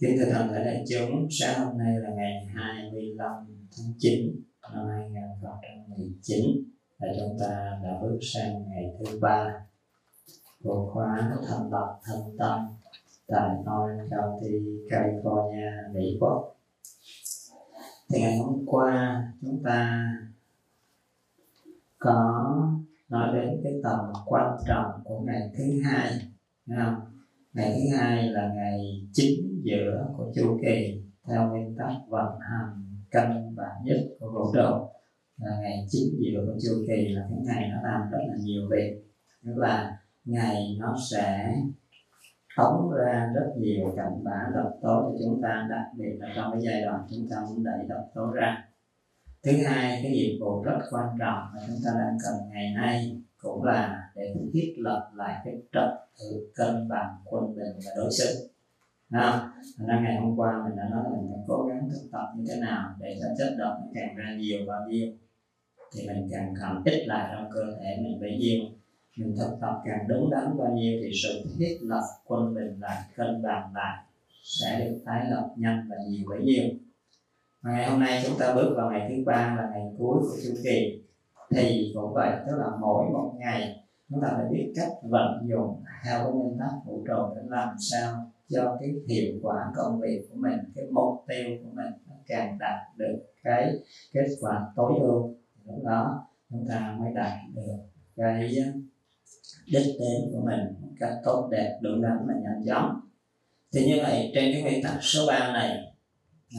Kính thưa toàn thể đại chúng, sáng hôm nay là ngày 25 tháng 9 năm 2019 và chúng ta đã bước sang ngày thứ ba của khóa thành lập thân tâm tại Orange County, California, Mỹ Quốc. Thì ngày hôm qua chúng ta có nói đến cái tầm quan trọng của ngày thứ hai, không? ngày thứ hai là ngày chính giữa của chu kỳ theo nguyên tắc vận hành cân bản nhất của vũ trụ là ngày chính giữa của chu kỳ là cái ngày nó làm rất là nhiều việc. Tức là ngày nó sẽ phóng ra rất nhiều cảnh báo độc tố cho chúng ta, đặc biệt là trong cái giai đoạn chúng ta muốn đẩy độc tố ra. Thứ hai, cái nhiệm vụ rất quan trọng mà chúng ta đang cần ngày nay cũng là để thiết lập lại cái trật tự cân bằng quân bình và đối xứng. Nào, nên ngày hôm qua mình đã nói là mình phải cố gắng thực tập như thế nào để cho chất độc nó càng ra nhiều bao nhiêu thì mình càng cầm ít lại trong cơ thể mình bấy nhiêu. Mình thực tập càng đúng đắn bao nhiêu thì sự thiết lập quân bình lại cân bằng lại sẽ được tái lập nhanh và nhiều bấy nhiêu. Và ngày hôm nay chúng ta bước vào ngày thứ ba là ngày cuối của chu kỳ. Thì cũng vậy tức là mỗi một ngày chúng ta phải biết cách vận dụng theo cái nguyên tắc vũ trụ để làm sao cho cái hiệu quả công việc của mình cái mục tiêu của mình nó càng đạt được cái kết quả tối ưu lúc đó chúng ta mới đạt được cái ờ, đích đến của mình một cách tốt đẹp đúng đắn và nhanh chóng. Thì như vậy trên cái nguyên tắc số 3 này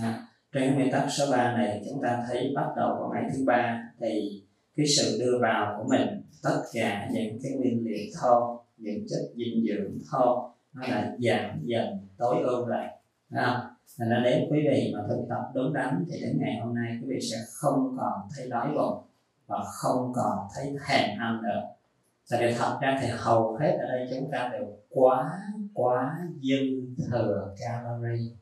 à, trên cái nguyên tắc số 3 này chúng ta thấy bắt đầu vào ngày thứ ba thì cái sự đưa vào của mình tất cả những cái nguyên liệu thô những chất dinh dưỡng thô nó là giảm dần, tối ưu lại không? Thành ra nếu quý vị mà thực tập đúng đắn thì đến ngày hôm nay quý vị sẽ không còn thấy đói bụng và không còn thấy thèm ăn nữa. Tại vì thật ra thì hầu hết ở đây chúng ta đều quá quá dư thừa calorie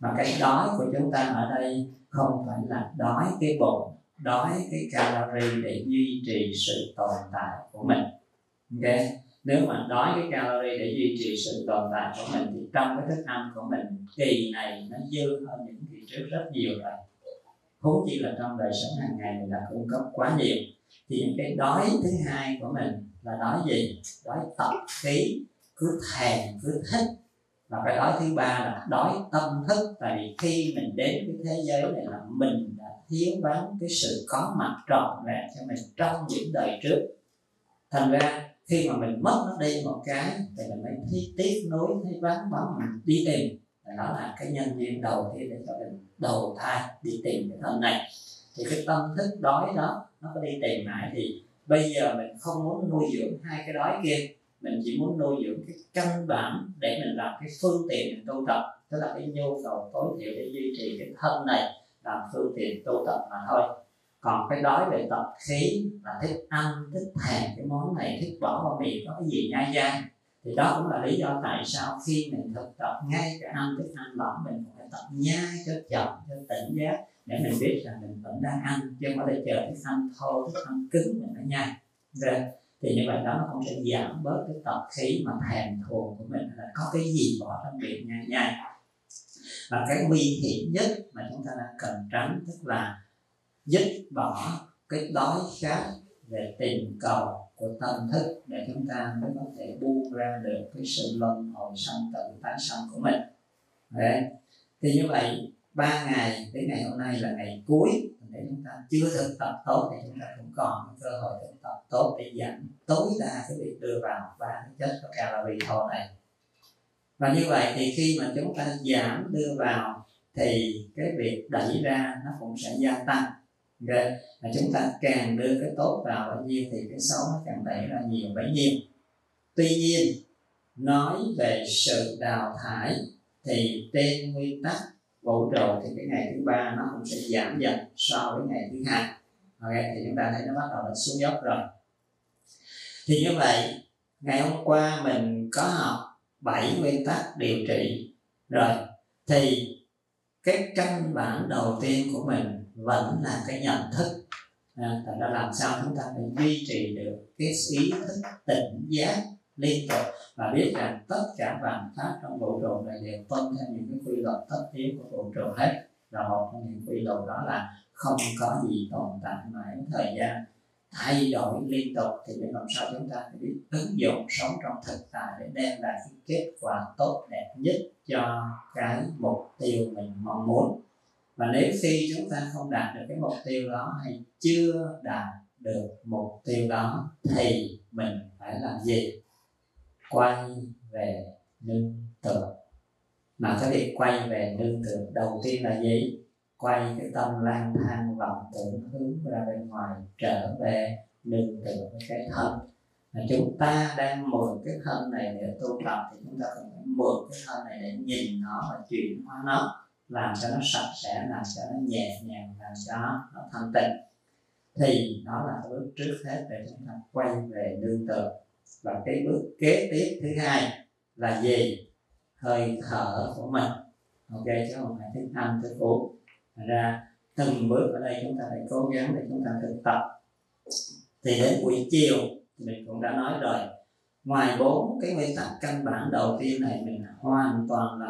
mà cái đói của chúng ta ở đây không phải là đói cái bụng, đói cái calorie để duy trì sự tồn tại của mình ok nếu mà đói cái calorie để duy trì sự tồn tại của mình thì trong cái thức ăn của mình kỳ này nó dư hơn những kỳ trước rất nhiều rồi. Huống chỉ là trong đời sống hàng ngày mình đã cung cấp quá nhiều. Thì những cái đói thứ hai của mình là đói gì? Đói tập khí, cứ thèm, cứ thích. Và cái đói thứ ba là đói tâm thức. Tại vì khi mình đến cái thế giới này là mình đã thiếu vắng cái sự có mặt trọn vẹn cho mình trong những đời trước. Thành ra khi mà mình mất nó đi một cái, thì mình mới thấy tiếc nối thấy vắng bóng, mình đi tìm. Và đó là cái nhân duyên đầu tiên để cho mình đầu thai, đi tìm cái thân này. Thì cái tâm thức đói đó, nó có đi tìm lại. Thì bây giờ mình không muốn nuôi dưỡng hai cái đói kia. Mình chỉ muốn nuôi dưỡng cái căn bản để mình làm cái phương tiện mình tu tập. Tức là cái nhu cầu tối thiểu để duy trì cái thân này, làm phương tiện tu tập mà thôi còn cái đói về tập khí là thích ăn, thích thèm cái món này, thích bỏ vào miệng có cái gì nhai dai thì đó cũng là lý do tại sao khi mình thực tập ngay cái ăn, thức ăn lỏng mình phải tập nhai cho chậm, cho tỉnh giác để mình biết rằng mình vẫn đang ăn, chứ không phải chờ thức ăn thô, thức ăn cứng mình mới nhai. Rồi thì như vậy đó, nó cũng sẽ giảm bớt cái tập khí mà thèm thuồng của mình là có cái gì bỏ trong miệng nhai nhai. Và cái nguy hiểm nhất mà chúng ta đang cần tránh tức là dứt bỏ cái đói khát về tình cầu của tâm thức để chúng ta mới có thể buông ra được cái sự luân hồi sanh tử tái sanh của mình. Đấy. thì như vậy, ba ngày đến ngày hôm nay là ngày cuối để chúng ta chưa thực tập tốt, thì chúng ta cũng còn cơ hội thực tập tốt để giảm tối đa cái việc đưa vào ba cái chất có calorie thô này. Và như vậy thì khi mà chúng ta giảm đưa vào thì cái việc đẩy ra nó cũng sẽ gia tăng okay. và chúng ta càng đưa cái tốt vào bao nhiêu thì cái xấu nó càng đẩy ra nhiều bấy nhiêu. Tuy nhiên, nói về sự đào thải thì trên nguyên tắc vũ trụ thì cái ngày thứ ba nó cũng sẽ giảm dần so với ngày thứ hai. Ok, thì chúng ta thấy nó bắt đầu nó xuống dốc rồi. Thì như vậy, ngày hôm qua mình có học bảy nguyên tắc điều trị. Rồi, thì cái căn bản đầu tiên của mình vẫn là cái nhận thức. À, thành ra làm sao chúng ta phải duy trì được cái ý thức tỉnh giác liên tục và biết rằng tất cả vạn pháp trong vũ trụ này đều tuân theo những cái quy luật tất yếu của vũ trụ hết. Là một trong những quy luật đó là không có gì tồn tại mãi thời gian. Thay đổi liên tục thì để làm sao chúng ta phải biết ứng dụng sống trong thực tại để đem lại cái kết quả tốt đẹp nhất cho cái mục tiêu mình mong muốn và nếu khi chúng ta không đạt được cái mục tiêu đó hay chưa đạt được mục tiêu đó thì mình phải làm gì? Quay về nương tựa. Mà cái việc quay về nương tựa đầu tiên là gì? Quay cái tâm lang thang vọng tưởng hướng ra bên ngoài trở về nương tựa với cái thân. Là chúng ta đang mượn cái thân này để tu tập thì chúng ta cần phải mượn cái thân này để nhìn nó và chuyển hóa nó làm cho nó sạch sẽ, làm cho nó nhẹ nhàng, làm cho nó thanh tịnh. Thì đó là bước trước hết để chúng ta quay về nương tựa và cái bước kế tiếp thứ hai là gì? Hơi thở của mình. Ok, chứ không phải thức ăn, thức uống. Ra, từng bước ở đây chúng ta phải cố gắng để chúng ta thực tập. Thì đến buổi chiều, thì mình cũng đã nói rồi. Ngoài bốn cái nguyên tắc căn bản đầu tiên này, mình hoàn toàn là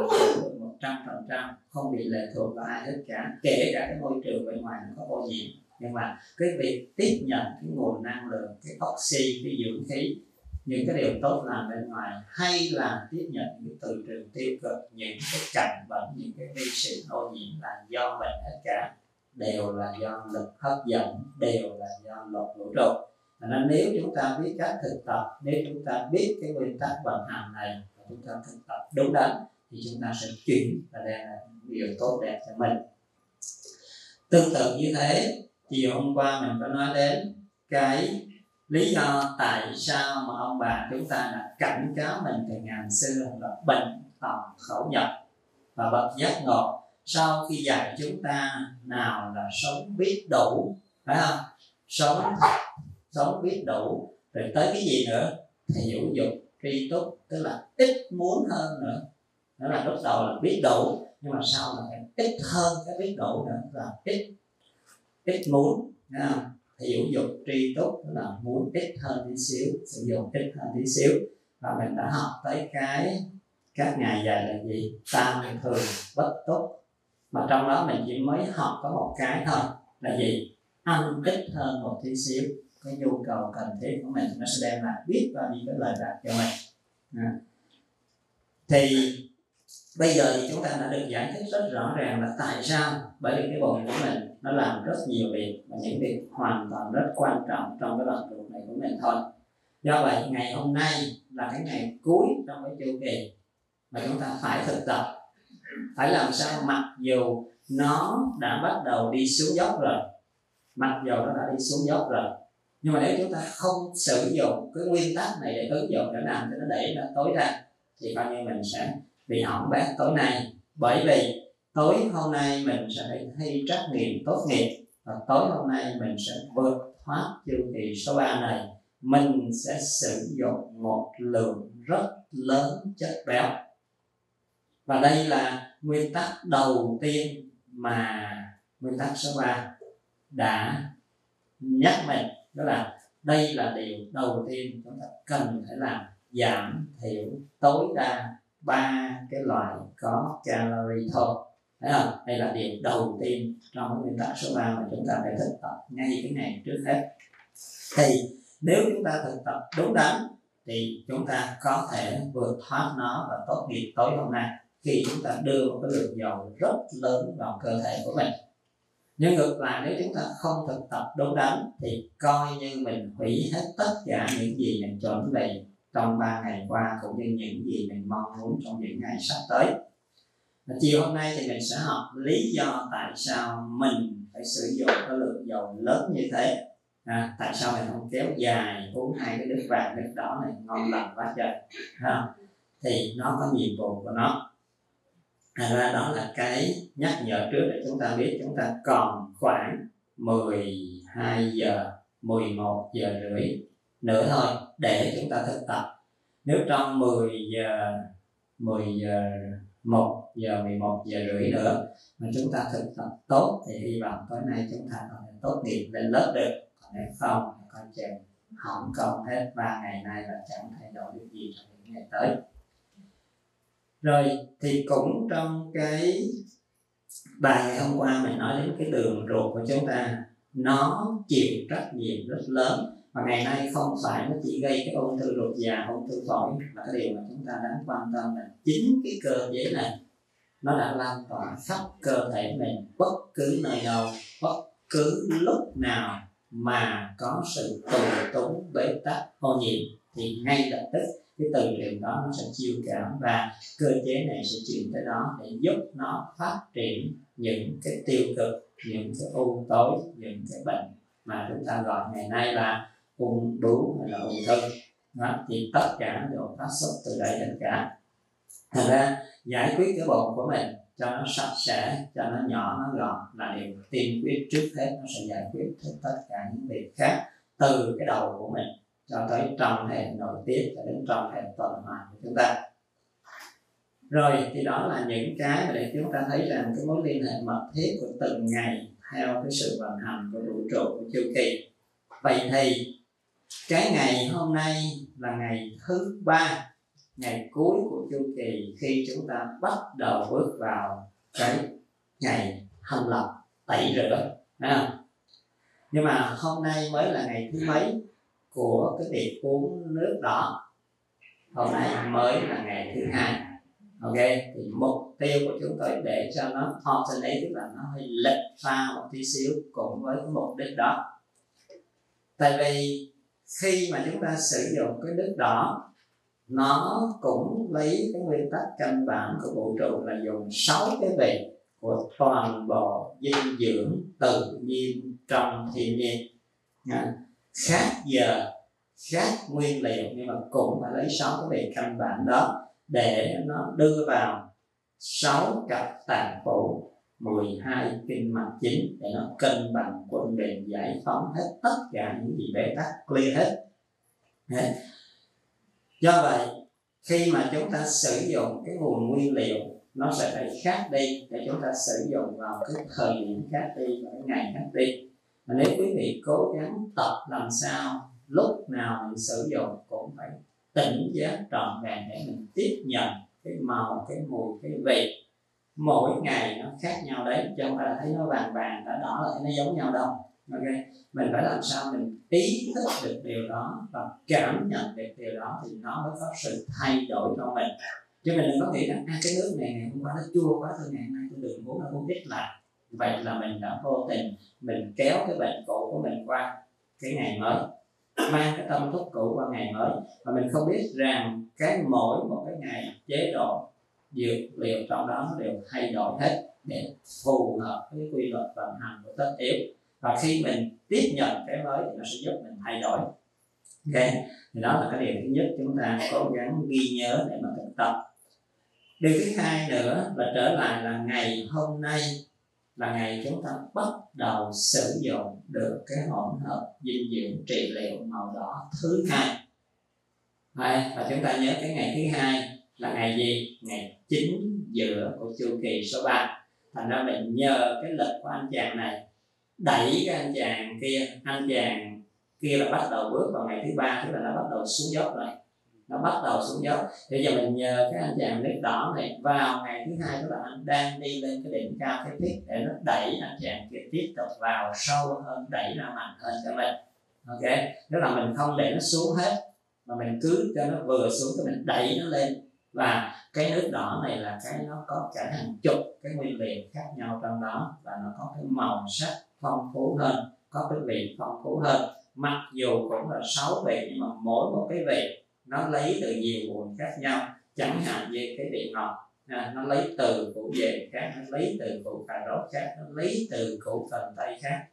trăm phần trăm, không bị lệ thuộc vào ai hết cả, kể cả cái môi trường bên ngoài có ô nhiễm. Nhưng mà cái việc tiếp nhận cái nguồn năng lượng, cái oxy, cái dưỡng khí, những cái điều tốt làm bên ngoài, hay là tiếp nhận những từ trường tiêu cực, những cái cảnh bệnh những cái vi sinh ô nhiễm là do mình hết cả, đều là do lực hấp dẫn, đều là do luật vũ trụ nên nếu chúng ta biết cách thực tập, nếu chúng ta biết cái nguyên tắc vận hành này chúng ta thực tập đúng đắn thì chúng ta sẽ chuyển và đem lại điều tốt đẹp cho mình. Tương tự như thế, chiều hôm qua mình có nói đến cái lý do tại sao mà ông bà chúng ta đã cảnh cáo mình từ ngàn xưa là bệnh tật khẩu nhập và bậc giác ngộ. Sau khi dạy chúng ta nào là sống biết đủ, phải không? Sống sống biết đủ. Rồi tới cái gì nữa? Thì hữu dục tri túc, tức là ít muốn hơn nữa đó là lúc đầu là biết đủ nhưng mà sau là phải ít hơn cái biết đủ nữa là ít ít muốn thấy không? thì hữu dục tri túc là muốn ít hơn tí xíu sử dụng ít hơn tí xíu. Và mình đã học tới cái các ngày dạy là gì? Tam thường bất túc. Mà trong đó mình chỉ mới học có một cái thôi là gì? Ăn ít hơn một tí xíu. Cái nhu cầu cần thiết của mình nó sẽ đem lại biết bao nhiêu cái lời đạt cho mình. À. thì bây giờ thì chúng ta đã được giải thích rất rõ ràng là tại sao, bởi vì cái bụng của mình nó làm rất nhiều việc và những việc hoàn toàn rất quan trọng trong cái đoạn ruột này của mình thôi. Do vậy, ngày hôm nay là cái ngày cuối trong cái chu kỳ mà chúng ta phải thực tập. Phải làm sao? Mặc dù nó đã bắt đầu đi xuống dốc rồi, mặc dù nó đã đi xuống dốc rồi, nhưng mà nếu chúng ta không sử dụng cái nguyên tắc này để ứng dụng để làm cho nó đẩy nó tối ra thì coi như mình sẽ bị hỏng bét tối nay, bởi vì tối hôm nay mình sẽ phải thi trắc nghiệm tốt nghiệp và tối hôm nay mình sẽ vượt thoát chu kỳ số 3 này. Mình sẽ sử dụng một lượng rất lớn chất béo. Và đây là nguyên tắc đầu tiên mà nguyên tắc số 3 đã nhắc mình. Đó là đây là điều đầu tiên chúng ta cần phải làm, giảm thiểu tối đa ba cái loại có calorie thôi. Thấy không? Đây là điều đầu tiên trong nguyên tắc số 3 mà chúng ta phải thực tập ngay cái ngày trước hết. Thì nếu chúng ta thực tập đúng đắn thì chúng ta có thể vượt thoát nó và tốt nghiệp tối hôm nay khi chúng ta đưa một cái lượng dầu rất lớn vào cơ thể của mình. Nhưng ngược lại, nếu chúng ta không thực tập đúng đắn thì coi như mình hủy hết tất cả những gì mình chuẩn bị trong ba ngày qua cũng như những gì mình mong muốn trong những ngày sắp tới. Và chiều hôm nay thì mình sẽ học lý do tại sao mình phải sử dụng cái lượng dầu lớn như thế. À, tại sao mình không kéo dài uống hai cái nước vàng nước đỏ này ngon lành quá trời à, thì nó có nhiệm vụ của nó. Thành ra đó là cái nhắc nhở trước để chúng ta biết. Chúng ta còn khoảng 12 giờ 11 giờ rưỡi nữa thôi để chúng ta thực tập. Nếu trong 10 giờ 10 giờ 1 giờ 11 giờ rưỡi nữa mà chúng ta thực tập tốt thì hy vọng tối nay chúng ta có thể tốt nghiệp lên lớp được. Còn nếu không thì coi chừng hỏng công hết ba ngày nay là chẳng thay đổi được gì trong những ngày tới. Rồi thì cũng trong cái bài ngày hôm qua mình nói đến cái đường ruột của chúng ta, nó chịu trách nhiệm rất lớn và ngày nay không phải nó chỉ gây cái ung thư ruột già ung thư phổi, mà cái điều mà chúng ta đáng quan tâm là chính cái cơ chế này, nó đã lan tỏa khắp cơ thể mình bất cứ nơi đâu, bất cứ lúc nào mà có sự tù túng bế tắc, ô nhiễm, thì ngay lập tức cái từ trường đó nó sẽ chiêu cảm và cơ chế này sẽ chuyển tới đó để giúp nó phát triển những cái tiêu cực, những cái u tối, những cái bệnh mà chúng ta gọi ngày nay là ung bướu hay là ung thư đó, thì tất cả đều phát xuất từ đây đến cả. Thành ra giải quyết cái bụng của mình cho nó sạch sẽ cho nó nhỏ nó gọn là điều tiên quyết trước hết. Nó sẽ giải quyết hết tất cả những việc khác từ cái đầu của mình cho tới trong hệ nội tiết cho đến trong hệ tuần hoàn của chúng ta. Rồi thì đó là những cái mà để chúng ta thấy rằng cái mối liên hệ mật thiết của từng ngày theo cái sự vận hành của vũ trụ của chu kỳ. Vậy thì cái ngày hôm nay là ngày thứ ba, ngày cuối của chu kỳ khi chúng ta bắt đầu bước vào cái ngày thanh lọc tẩy rửa à. nhưng mà hôm nay mới là ngày thứ mấy của cái việc uống nước đỏ? Hôm nay mới là ngày thứ hai, ok? Thì mục tiêu của chúng tôi để cho nó alternate, tức là nó hơi lệch pha một tí xíu cùng với cái mục đích đó. Tại vì khi mà chúng ta sử dụng cái nước đỏ, nó cũng lấy cái nguyên tắc căn bản của vũ trụ là dùng sáu cái vị của toàn bộ dinh dưỡng tự nhiên trong thiên nhiên. Khác giờ, khác nguyên liệu, nhưng mà cũng phải lấy sáu cái vị căn bản đó để nó đưa vào sáu cặp tạng phủ 12 kinh mạch chính để nó cân bằng quân bình giải phóng hết tất cả những gì bế tắc, clear hết. Do vậy, khi mà chúng ta sử dụng cái nguồn nguyên liệu, nó sẽ phải khác đi để chúng ta sử dụng vào cái thời điểm khác đi và cái ngày khác đi. Và nếu quý vị cố gắng tập làm sao, lúc nào mình sử dụng cũng phải tỉnh giác trọn vẹn để mình tiếp nhận cái màu, cái mùi, cái vị mỗi ngày nó khác nhau đấy chứ không phải là thấy nó vàng vàng đã đỏ là nó giống nhau đâu. Ok mình phải làm sao mình ý thức được điều đó và cảm nhận được điều đó thì nó mới có sự thay đổi trong mình. Chứ mình đừng có nghĩ rằng à, cái nước này ngày hôm qua nó chua quá thôi ngày nay tôi đừng muốn nó uống ít lại vậy là mình đã vô tình mình kéo cái bệnh cũ của mình qua cái ngày mới mang cái tâm thức cũ qua ngày mới. Và mình không biết rằng cái mỗi một cái ngày chế độ dược liệu trong đó nó đều thay đổi hết để phù hợp với quy luật vận hành của tất yếu. Và khi mình tiếp nhận cái mới thì nó sẽ giúp mình thay đổi. Ok thì đó là cái điều thứ nhất chúng ta cố gắng ghi nhớ để mà thực tập. Điều thứ hai nữa và trở lại là ngày hôm nay là ngày chúng ta bắt đầu sử dụng được cái hỗn hợp dinh dưỡng trị liệu màu đỏ thứ hai. Đấy, và chúng ta nhớ cái ngày thứ hai là ngày gì? Ngày chính giữa của chu kỳ số 3 thành ra mình nhờ cái lực của anh chàng này đẩy cái anh chàng kia. Anh chàng kia là bắt đầu bước vào ngày thứ ba, tức là nó bắt đầu xuống dốc rồi. Nó bắt đầu xuống dốc. Bây giờ mình nhờ cái anh chàng nếp đỏ này vào ngày thứ hai, tức là anh đang đi lên cái đỉnh cao cái tiết để nó đẩy anh chàng kia tiếp tục vào sâu hơn, đẩy ra mạnh hơn cho mình. Ok? Tức là mình không để nó xuống hết, mà mình cứ cho nó vừa xuống cho mình đẩy nó lên. Và cái nước đỏ này là cái nó có cả hàng chục cái nguyên liệu khác nhau trong đó và nó có cái màu sắc phong phú hơn có cái vị phong phú hơn. Mặc dù cũng là sáu vị nhưng mà mỗi một cái vị nó lấy từ nhiều nguồn khác nhau. Chẳng hạn như cái vị ngọt à, nó lấy từ củ dền khác nó lấy từ củ cà rốt khác nó lấy từ củ cần tây khác.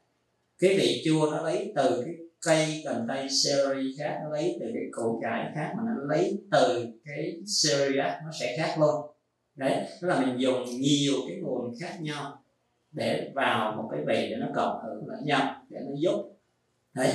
Cái vị chua nó lấy từ cái cây cần tây celery khác nó lấy từ cái củ cải khác mà nó lấy từ cái celery nó sẽ khác luôn. Đấy, tức là mình dùng nhiều cái nguồn khác nhau để vào một cái vị để nó cộng hưởng lẫn nhau, để nó giúp. Đấy,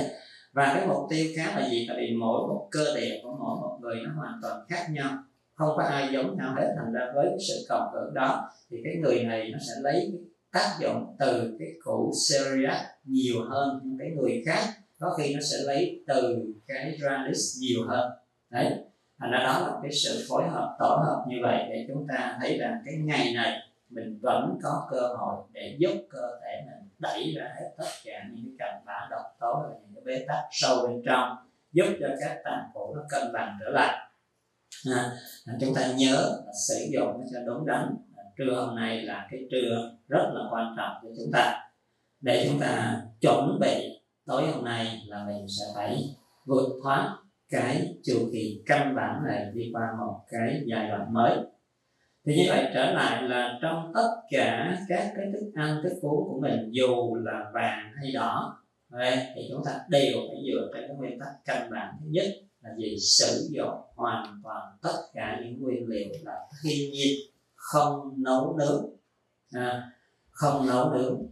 và cái mục tiêu khác là gì? Tại vì mỗi một cơ địa của mỗi một người nó hoàn toàn khác nhau, không có ai giống nhau hết. Thành ra với cái sự cộng hưởng đó thì cái người này nó sẽ lấy tác dụng từ cái củ celery nhiều hơn những cái người khác có khi nó sẽ lấy từ cái ra list nhiều hơn. Đấy thành ra đó là cái sự phối hợp tổ hợp như vậy để chúng ta thấy rằng cái ngày này mình vẫn có cơ hội để giúp cơ thể mình đẩy ra hết tất cả những cái cặn bã độc tố và những cái bế tắc sâu bên trong giúp cho các tạng phủ nó cân bằng trở lại. À, à, chúng ta nhớ là sử dụng nó cho đúng đắn. À, trưa hôm nay là cái trưa rất là quan trọng cho chúng ta. Để chúng ta chuẩn bị tối hôm nay là mình sẽ phải vượt thoát cái chu kỳ căn bản này đi qua một cái giai đoạn mới. Thì như vậy trở lại là trong tất cả các cái thức ăn thức uống của mình dù là vàng hay đỏ thì chúng ta đều phải dựa trên cái nguyên tắc căn bản thứ nhất là gì? Sử dụng hoàn toàn tất cả những nguyên liệu là thiên nhiên không nấu nướng. À, không nấu nướng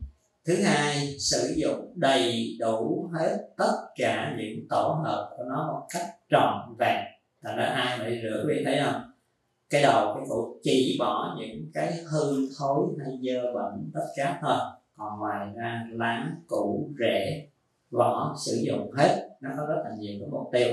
thứ hai, sử dụng đầy đủ hết tất cả những tổ hợp của nó một cách trọn vẹn. Thành ra ai mà đi rửa quý vị thấy không? Cái đầu, cái cụ chỉ bỏ những cái hư thối hay dơ bẩn tất cả thôi. Còn ngoài ra, lá củ, rễ, vỏ sử dụng hết. Nó có rất là nhiều cái mục tiêu.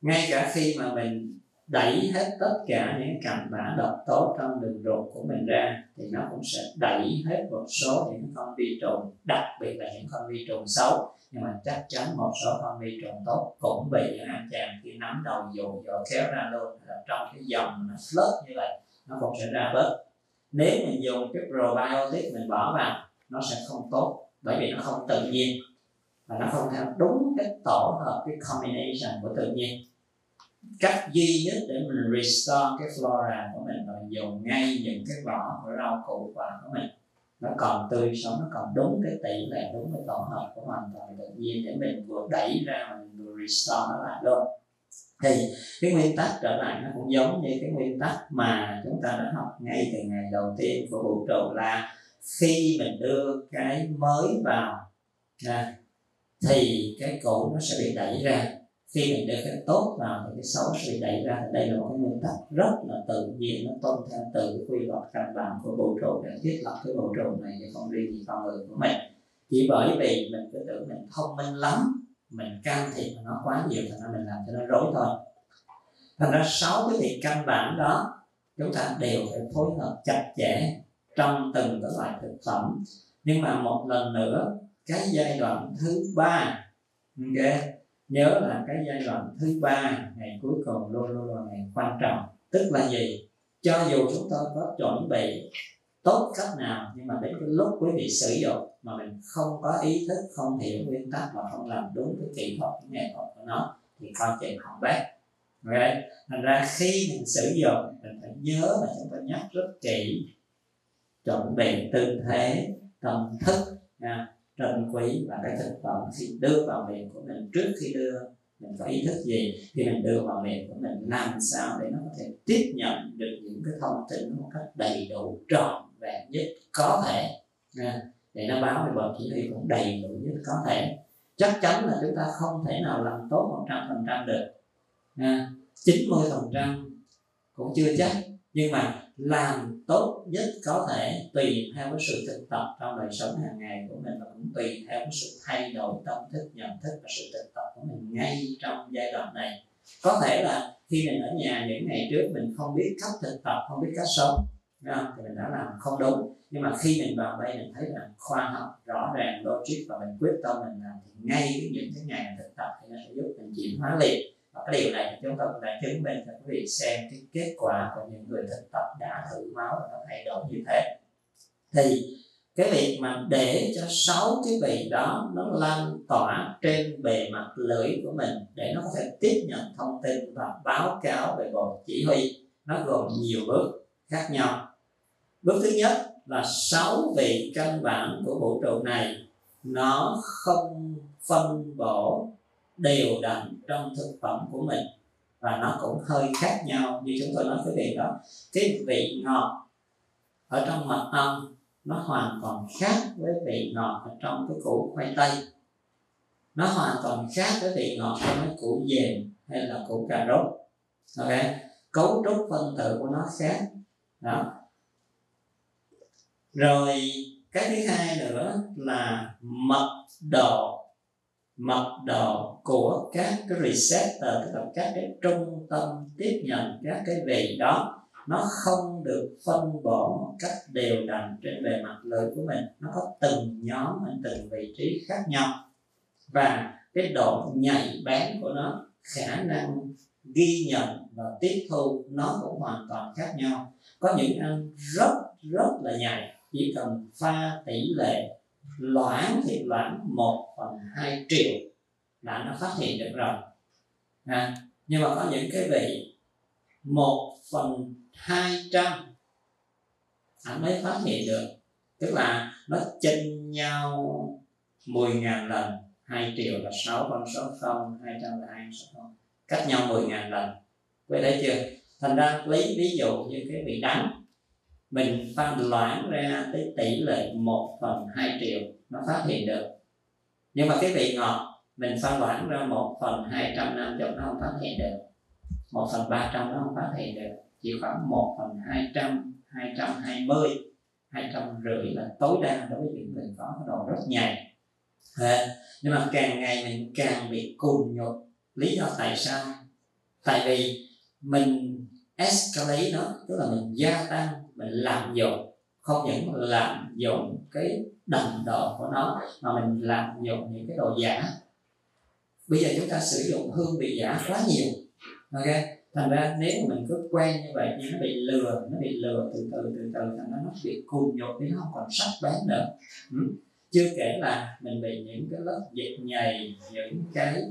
Ngay cả khi mà mình đẩy hết tất cả những cặn bã độc tố trong đường ruột của mình ra, thì nó cũng sẽ đẩy hết một số những con vi trùng, đặc biệt là những con vi trùng xấu. Nhưng mà chắc chắn một số con vi trùng tốt cũng bị những anh chàng khi nắm đầu dù dò kéo ra luôn. Là trong cái dòng nó lớp như vậy, nó cũng sẽ ra bớt. Nếu mình dùng cái probiotic mình bỏ vào, nó sẽ không tốt, bởi vì nó không tự nhiên. Và nó không theo đúng cái tổ hợp, cái combination của tự nhiên cách duy nhất để mình restore cái flora của mình là dùng ngay những cái vỏ của rau củ quả của mình. Nó còn tươi sống nó còn đúng cái tỷ lệ đúng cái tổ hợp của hoàn toàn tự nhiên để mình vừa đẩy ra mình vừa restore nó lại luôn. Thì cái nguyên tắc trở lại nó cũng giống như cái nguyên tắc mà chúng ta đã học ngay từ ngày đầu tiên của vũ trụ là khi mình đưa cái mới vào à, thì cái cũ nó sẽ bị đẩy ra khi mình đưa cái tốt vào thì cái xấu sẽ bị đẩy ra. Đây là một cái nguyên tắc rất là tự nhiên, nó tuân theo từ quy luật căn bản của vũ trụ để thiết lập cái vũ trụ này để không riêng gì con người của mình. Chỉ bởi vì mình cứ tưởng mình thông minh lắm, mình can thiệp nó quá nhiều thành ra mình làm cho nó rối thôi. Thành ra sáu cái việc căn bản đó, chúng ta đều phải phối hợp chặt chẽ trong từng cái loại thực phẩm. Nhưng mà một lần nữa, cái giai đoạn thứ ba, ok? Nhớ là cái giai đoạn thứ ba, ngày cuối cùng, luôn luôn là ngày quan trọng. Tức là gì? Cho dù chúng ta có chuẩn bị tốt cách nào, nhưng mà đến cái lúc quý vị sử dụng mà mình không có ý thức, không hiểu nguyên tắc và không làm đúng cái kỹ thuật, cái nghệ thuật của nó, thì coi chừng hỏng bét ok? Thành ra khi mình sử dụng, mình phải nhớ là chúng ta nhắc rất kỹ. Chuẩn bị tư thế, tâm thức, nha trân quý và cái thực phẩm khi đưa vào miệng của mình trước khi đưa, mình có ý thức gì khi mình đưa vào miệng của mình, làm sao để nó có thể tiếp nhận được những cái thông tin một cách đầy đủ, trọn vẹn nhất, có thể. Để nó báo về bậc chỉ huy cũng đầy đủ nhất có thể. Chắc chắn là chúng ta không thể nào làm tốt một trăm phần trăm được. Chín mươi phần trăm cũng chưa chắc, nhưng mà làm tốt nhất có thể tùy theo cái sự thực tập trong đời sống hàng ngày của mình và cũng tùy theo cái sự thay đổi tâm thức, nhận thức và sự thực tập của mình ngay trong giai đoạn này. Có thể là khi mình ở nhà những ngày trước mình không biết cách thực tập, không biết cách sống thì mình đã làm không đúng. Nhưng mà khi mình vào đây mình thấy là khoa học, rõ ràng, logic và mình quyết tâm mình làm thì ngay những cái ngày thực tập thì nó sẽ giúp mình chuyển hóa liền cái điều này chúng ta cũng đã chứng minh cho quý vị xem cái kết quả của những người thực tập đã thử máu và nó thay đổi như thế. Thì cái việc mà để cho sáu cái vị đó nó lan tỏa trên bề mặt lưỡi của mình để nó có thể tiếp nhận thông tin và báo cáo về bộ chỉ huy, nó gồm nhiều bước khác nhau. Bước thứ nhất là sáu vị căn bản của vũ trụ này nó không phân bổ đều đặn trong thực phẩm của mình. Và nó cũng hơi khác nhau như chúng tôi nói cái vị đó. Cái vị ngọt ở trong mật ong, nó hoàn toàn khác với vị ngọt ở trong cái củ khoai tây. Nó hoàn toàn khác với vị ngọt trong cái củ dền hay là củ cà rốt. Ok? Cấu trúc phân tử của nó khác. Đó. Rồi, cái thứ hai nữa là mật độ mật độ của các cái receptor ờ, tức là các cái trung tâm tiếp nhận các cái vị đó, nó không được phân bổ một cách đều đặn trên bề mặt lưỡi của mình. Nó có từng nhóm từng vị trí khác nhau. Và cái độ nhạy bén của nó, khả năng ghi nhận và tiếp thu nó cũng hoàn toàn khác nhau. Có những ăn rất rất là nhạy, chỉ cần pha tỷ lệ loãng thì loãng một phần hai triệu là nó phát hiện được rồi. À, nhưng mà có những cái vị một phần hai trăm anh mới phát hiện được. Tức là nó chênh nhau mười ngàn lần hai triệu là sáu con số không hai trăm là hai số không. Cách nhau mười ngàn lần. Quay thấy chưa? Thành ra lấy ví dụ như cái vị đắng mình phân loãng ra tới tỷ lệ một phần hai triệu nó phát hiện được. Nhưng mà cái vị ngọt mình phân loãng ra một phần hai trăm năm chục nó không phát hiện được. Một phần ba trăm nó không phát hiện được. Chỉ khoảng một phần hai trăm hai trăm hai mươi hai trăm rưỡi là tối đa đối với những người có cái độ rất nhạy. À, nhưng mà càng ngày mình càng bị cùn nhục. Lý do tại sao? Tại vì mình escalate nó tức là mình gia tăng mình làm dụng không những làm dụng cái đồng độ của nó, mà mình làm dụng những cái đồ giả. Bây giờ chúng ta sử dụng hương vị giả quá nhiều, ok? Thành ra nếu mà mình cứ quen như vậy thì nó bị lừa, nó bị lừa từ từ từ từ, thành ra nó bị cùng nhột thì nó không còn sắc bén nữa. Ừ. chưa kể là mình bị những cái lớp dịch nhầy, những cái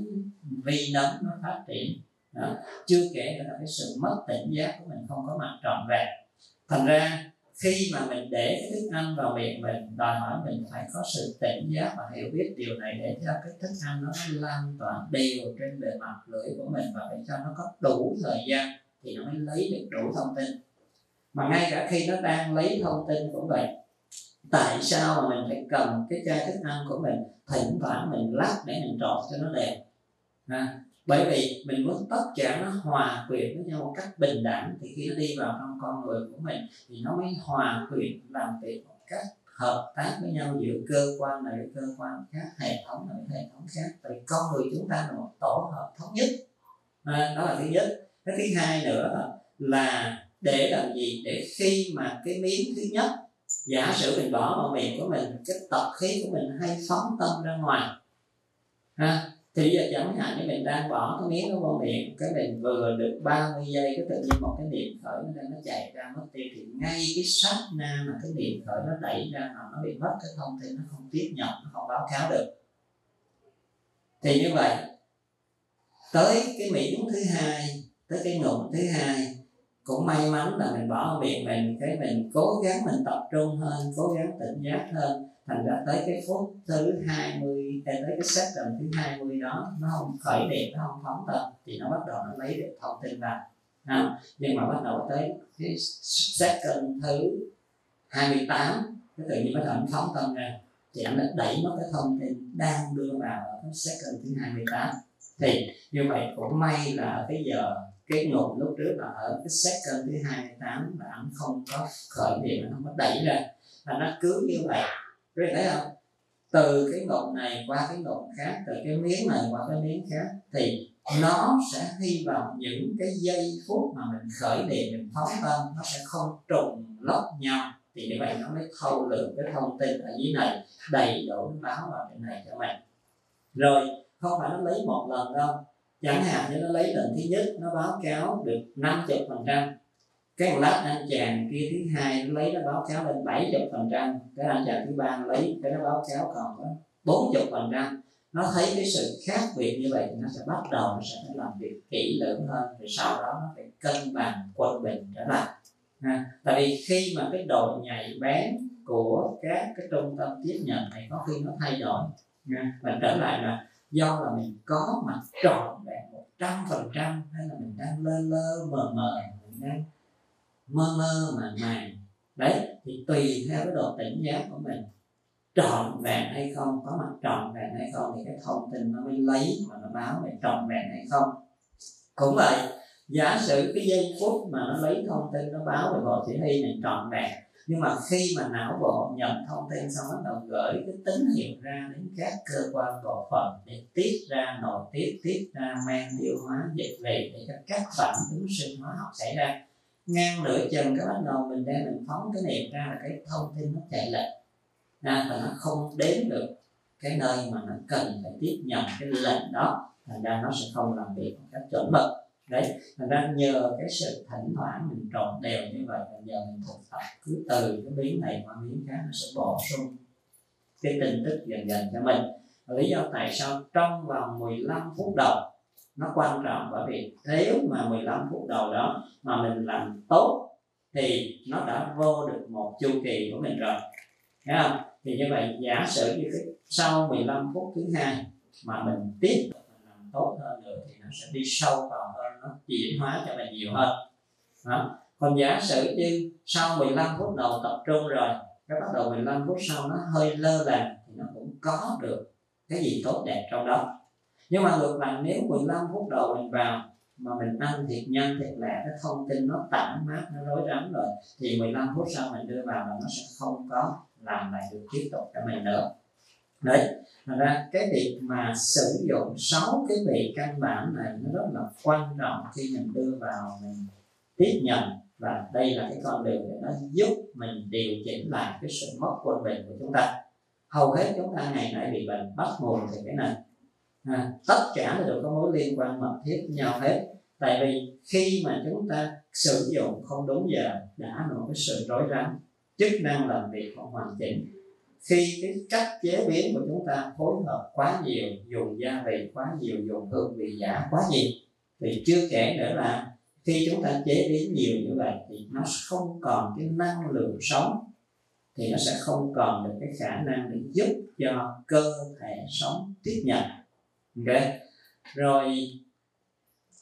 vi nấm nó phát triển. Đó. chưa kể là cái sự mất tỉnh giác của mình không có mặt trọn vẹn thành ra, khi mà mình để cái thức ăn vào miệng mình, đòi hỏi mình phải có sự tỉnh giác và hiểu biết điều này để cho cái thức ăn nó lan tỏa, đều trên bề mặt lưỡi của mình và để cho nó có đủ thời gian thì nó mới lấy được đủ thông tin. Mà ngay cả khi nó đang lấy thông tin cũng vậy tại sao mà mình phải cầm cái chai thức ăn của mình, thỉnh thoảng mình lắc để mình trộn cho nó đẹp? Ha bởi vì mình muốn tất cả nó hòa quyện với nhau một cách bình đẳng thì khi nó đi vào trong con người của mình thì nó mới hòa quyện làm việc một cách hợp tác với nhau giữa cơ quan này với cơ quan khác hệ thống này với hệ thống khác. Tại con người chúng ta là một tổ hợp thống nhất. À, đó là thứ nhất. Cái thứ hai nữa là để làm gì? Để khi mà cái miếng thứ nhất giả sử mình bỏ vào miệng của mình cái tập khí của mình hay phóng tâm ra ngoài ha thì giờ chẳng hạn như mình đang bỏ cái miếng nó vào miệng, cái mình vừa được 30 giây, cái tự nhiên một cái niệm khởi nó đang, nó chạy ra, mất tiêu thì ngay cái sát na mà cái niệm khởi nó đẩy ra mà nó bị mất cái thông tin, nó không tiếp nhận, nó không báo cáo được. Thì như vậy, tới cái miệng thứ hai, tới cái ngụm thứ hai, cũng may mắn là mình bỏ miệng mình, cái mình cố gắng mình tập trung hơn, cố gắng tỉnh giác hơn thành ra tới cái phút thứ 20 tới cái second thứ 20 đó nó không khởi đẹp nó không phóng tâm thì nó bắt đầu nó lấy được thông tin vào. À, nhưng mà bắt đầu tới cái second thứ 28 cái tự nhiên bắt đầu nó phóng tâm ra thì anh đã đẩy mất cái thông tin đang đưa vào ở cái second thứ 28 thì như vậy cũng may là cái giờ cái ngục lúc trước là ở cái second thứ 28 là anh không có khởi điểm nó không có đẩy ra. Và nó cứ như vậy quý vị thấy không? Từ cái ngọn này qua cái ngọn khác, từ cái miếng này qua cái miếng khác, thì nó sẽ hy vọng những cái giây phút mà mình khởi niệm mình phóng tâm nó sẽ không trùng lấp nhau. Thì như vậy nó mới thâu lượng cái thông tin ở dưới này, đầy đủ báo vào trên này cho mình rồi, không phải nó lấy một lần đâu. Chẳng hạn như nó lấy lần thứ nhất, nó báo cáo được 50 phần trăm cái lát anh chàng kia thứ hai nó lấy nó báo cáo lên 70 phần trăm. Cái anh chàng thứ ba lấy cái nó báo cáo còn có 40 phần trăm. Nó thấy cái sự khác biệt như vậy thì nó sẽ bắt đầu nó sẽ phải làm việc kỹ lưỡng hơn. Rồi sau đó nó phải cân bằng quân bình trở lại. À, tại vì khi mà cái độ nhạy bén của các cái trung tâm tiếp nhận này có khi nó thay đổi. Nha và trở lại là do là mình có mặt trọn vẹn một trăm phần trăm hay là mình đang lơ lơ mờ mờ mình đang mơ mơ màng màng. Đấy, thì tùy theo cái độ tỉnh giác của mình. Trọn vẹn hay không, có mặt trọn vẹn hay không thì cái thông tin nó mới lấy mà nó báo về trọn vẹn hay không. Cũng vậy, giả sử cái giây phút mà nó lấy thông tin nó báo về bộ chỉ huy này trọn vẹn, nhưng mà khi mà não bộ nhận thông tin xong bắt đầu gửi cái tín hiệu ra đến các cơ quan bộ phận để tiết ra nội tiết tiết ra men tiêu hóa, dịch vị để cho các phản ứng sinh hóa học xảy ra ngang nửa chừng cái bắt đầu mình đang mình phóng cái niệm ra là cái thông tin nó chạy lệch. Ra và nó không đến được cái nơi mà nó cần phải tiếp nhận cái lệnh đó, thành ra nó sẽ không làm việc một cách chuẩn mực. Đấy, thành ra nhờ cái sự thỉnh thoảng mình trộn đều như vậy, và nhờ mình thực tập, cứ từ cái biến này qua biến khác nó sẽ bổ sung cái tin tức dần dần cho mình. Và lý do tại sao trong vòng 15 phút đầu nó quan trọng bởi vì nếu mà 15 phút đầu đó mà mình làm tốt thì nó đã vô được một chu kỳ của mình rồi. Thấy không? Thì như vậy, giả sử như cái sau 15 phút thứ hai mà mình tiếp tục mình làm tốt hơn nữa thì nó sẽ đi sâu vào hơn, nó chuyển hóa cho mình nhiều hơn. Đó. còn giả sử như sau 15 phút đầu tập trung rồi, cái bắt đầu 15 phút sau nó hơi lơ là thì nó cũng có được cái gì tốt đẹp trong đó nhưng mà ngược lại nếu 15 phút đầu mình vào mà mình ăn thịt nhân thịt lẹ, cái thông tin nó tản mát, nó rối rắm rồi, thì 15 phút sau mình đưa vào là nó sẽ không có làm lại được tiếp tục cho mình nữa. Đấy, thành ra cái việc mà sử dụng sáu cái vị căn bản này nó rất là quan trọng khi mình đưa vào mình tiếp nhận. Và đây là cái con đường để nó giúp mình điều chỉnh lại cái sự mất quân bình của chúng ta. Hầu hết chúng ta ngày nay bị bệnh bắt nguồn từ cái này à, tất cả đều có mối liên quan mật thiết với nhau hết. Tại vì khi mà chúng ta sử dụng không đúng giờ đã một cái sự rối rắm chức năng làm việc không hoàn chỉnh. Khi cái cách chế biến của chúng ta phối hợp quá nhiều dùng gia vị quá nhiều dùng hương vị giả quá nhiều thì chưa kể nữa là khi chúng ta chế biến nhiều như vậy thì nó không còn cái năng lượng sống thì nó sẽ không còn được cái khả năng để giúp cho cơ thể sống tiếp nhận ok. Rồi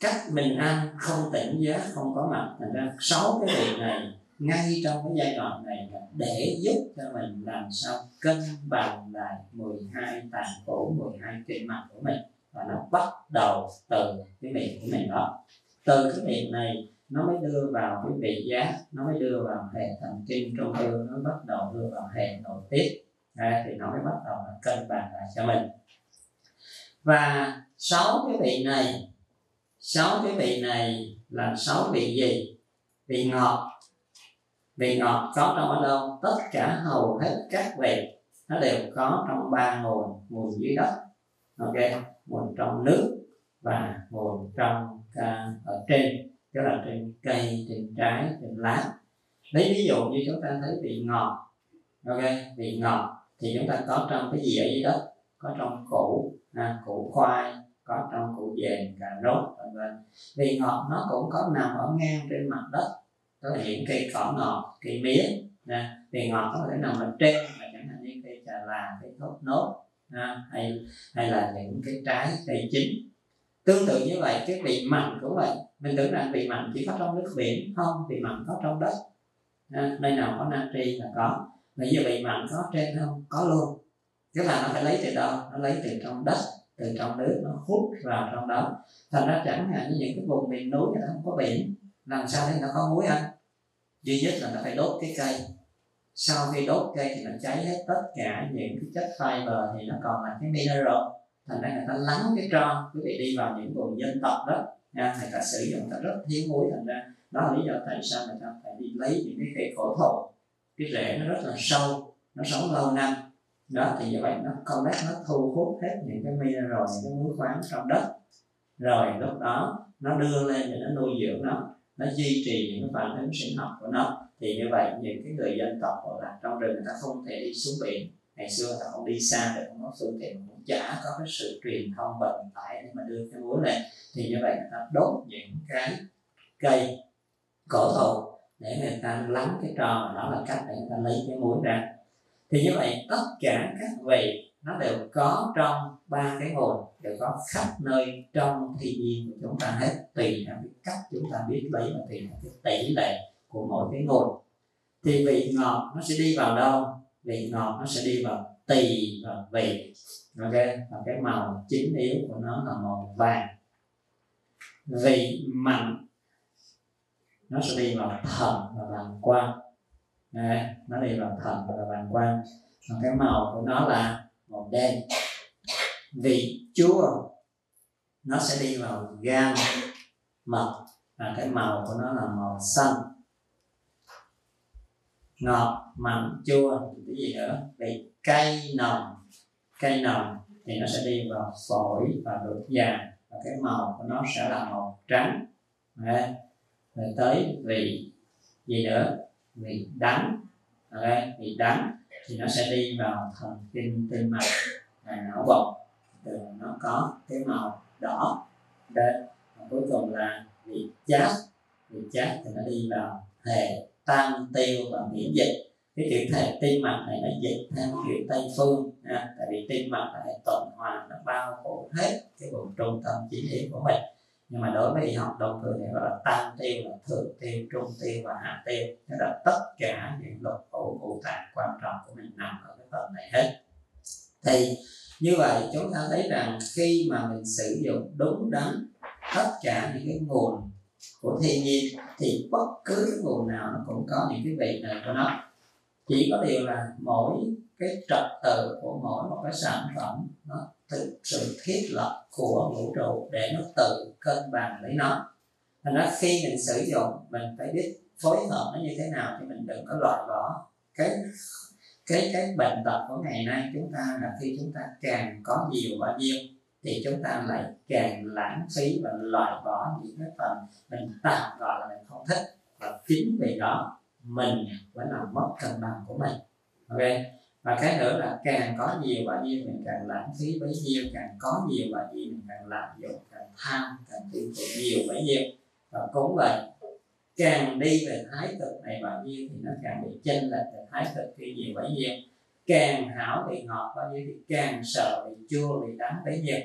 cách mình ăn không tỉnh giác không có mặt. Thành ra sáu cái điều này ngay trong cái giai đoạn này là để giúp cho mình làm sao cân bằng lại 12 tạng phủ 12 kinh mạch của mình. Và nó bắt đầu từ cái miệng của mình đó. Từ cái miệng này nó mới đưa vào cái vị giác nó mới đưa vào hệ thần kinh trung ương nó bắt đầu đưa vào hệ nội tiết. À, thì nó mới bắt đầu là cân bằng lại cho mình và sáu cái vị này sáu cái vị này là sáu vị gì? Vị ngọt. Vị ngọt có trong ở đâu? Tất cả hầu hết các vị nó đều có trong ba nguồn nguồn dưới đất. Ok? Nguồn trong nước và nguồn trong uh, ở trên tức là trên cây trên trái trên lá. Lấy ví dụ như chúng ta thấy vị ngọt. Ok? Vị ngọt thì chúng ta có trong cái gì ở dưới đất? Có trong củ. Ờ, à, củ khoai có trong củ dền cà rốt vân vân. Vị ngọt nó cũng có nằm ở ngang trên mặt đất có những cây cỏ ngọt cây mía. À, vị ngọt có thể nằm ở trên mà chẳng hạn như cây trà là cây thốt nốt à, hay hay là những cái trái cây chín. Tương tự như vậy cái vị mặn cũng vậy. Mình tưởng rằng vị mặn chỉ có trong nước biển không vị mặn có trong đất. À, nơi nào có natri là có. Bây giờ vị mặn có trên không có luôn tức là nó phải lấy từ đâu nó lấy từ trong đất, từ trong nước, nó hút vào trong đó. Thành ra chẳng hạn như những cái vùng miền núi người ta không có biển, làm sao để nó có muối ăn? Duy nhất là nó phải đốt cái cây. Sau khi đốt cây thì nó cháy hết tất cả những cái chất fiber thì nó còn là cái mineral. Thành ra người ta lắng cái tro quý vị đi vào những vùng dân tộc đó, nha, người ta sử dụng ta rất thiếu muối. Thành ra đó là lý do tại sao người ta phải đi lấy những cái cây cổ thụ. Cái rễ nó rất là sâu, nó sống lâu năm đó, thì như vậy nó con đất nó thu hút hết những cái mineral, những cái muối khoáng trong đất. Rồi lúc đó, nó đưa lên để nó nuôi dưỡng nó nó duy trì những cái phản ứng sinh học của nó. Thì như vậy, những cái người dân tộc gọi là trong rừng, người ta không thể đi xuống biển. Ngày xưa người ta không đi xa để không có phương tiện, cũng chả có cái sự truyền thông vận tải để mà đưa cái muối lên. Thì như vậy, người ta đốt những cái cây cổ thụ để người ta lắng cái trò đó là cách để người ta lấy cái muối ra thì như vậy, tất cả các vị nó đều có trong ba cái nguồn đều có khắp nơi trong thiên nhiên của chúng ta hết. Tùy theo cái cách chúng ta biết lấy và tùy theo cái tỷ lệ của mỗi cái nguồn thì vị ngọt nó sẽ đi vào đâu? Vị ngọt nó sẽ đi vào tỳ và vị. Ok? Và cái màu chính yếu của nó là màu vàng. Vị mặn nó sẽ đi vào thần và làm quan Nè, nó đi vào thận và bàng quang. Và cái màu của nó là màu đen. Vị chua nó sẽ đi vào gan mật và cái màu của nó là màu xanh. Ngọt mặn chua cái gì nữa? Vị cay nồng. Cay nồng thì nó sẽ đi vào phổi và ruột già và cái màu của nó sẽ là màu trắng. Đấy. rồi tới vị. Gì nữa? Vị đắng okay, vị đắng thì nó sẽ đi vào thần kinh tim mạch. Và não bộ từ nó có cái màu đỏ. Đến và cuối cùng là vị chát vị chát thì nó đi vào hệ tam tiêu và miễn dịch. Cái chữ thể tim mạch này nó dịch theo kiểu tây phương à, tại vì tim mạch là hệ tuần hoàn nó bao phủ hết cái vùng trung tâm chỉ điểm của mình nhưng mà đối với y học đông phương thì gọi là tam tiêu là thượng tiêu, trung tiêu và hạ tiêu. Tức là tất cả những độc phủ ngũ tạng quan trọng của mình nằm ở cái phần này hết. Thì như vậy, chúng ta thấy rằng khi mà mình sử dụng đúng đắn tất cả những cái nguồn của thiên nhiên, thì bất cứ cái nguồn nào nó cũng có những cái vị này của nó. Chỉ có điều là mỗi cái trật tự của mỗi một cái sản phẩm, nó thực sự thiết lập của vũ trụ để nó tự cân bằng lấy nó. Thành ra khi mình sử dụng, mình phải biết phối hợp nó như thế nào thì mình đừng có loại bỏ cái cái cái bệnh tật của ngày nay chúng ta là khi chúng ta càng có nhiều bao nhiêu thì chúng ta lại càng lãng phí và loại bỏ những cái phần mình tạm gọi là mình không thích. Và chính vì đó, mình vẫn làm mất cân bằng của mình. Ok? Và cái nữa là càng có nhiều bao nhiêu mình càng lãng phí bấy nhiêu, càng có nhiều bao nhiêu mình càng lạm dụng, càng tham, càng tiêu thụ nhiều bấy nhiêu. Và cũng vậy, càng đi về thái cực này bao nhiêu thì nó càng bị chênh lệch về thái cực khi nhiều bấy nhiêu. Càng hảo bị ngọt bao nhiêu thì càng sợ bị chua, bị đắng bấy nhiêu.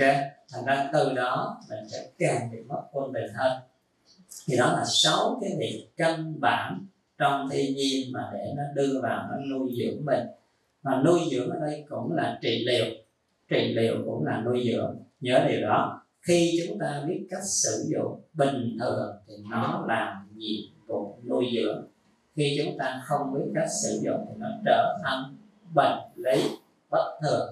Okay. thành ra từ đó mình sẽ càng bị mất quân bình hơn. Thì đó là sáu cái việc căn bản trong thiên nhiên mà để nó đưa vào nó nuôi dưỡng mình. Và nuôi dưỡng ở đây cũng là trị liệu trị liệu cũng là nuôi dưỡng. Nhớ điều đó, khi chúng ta biết cách sử dụng bình thường thì nó làm nhiệm vụ nuôi dưỡng. Khi chúng ta không biết cách sử dụng thì nó trở thành bệnh lý bất thường.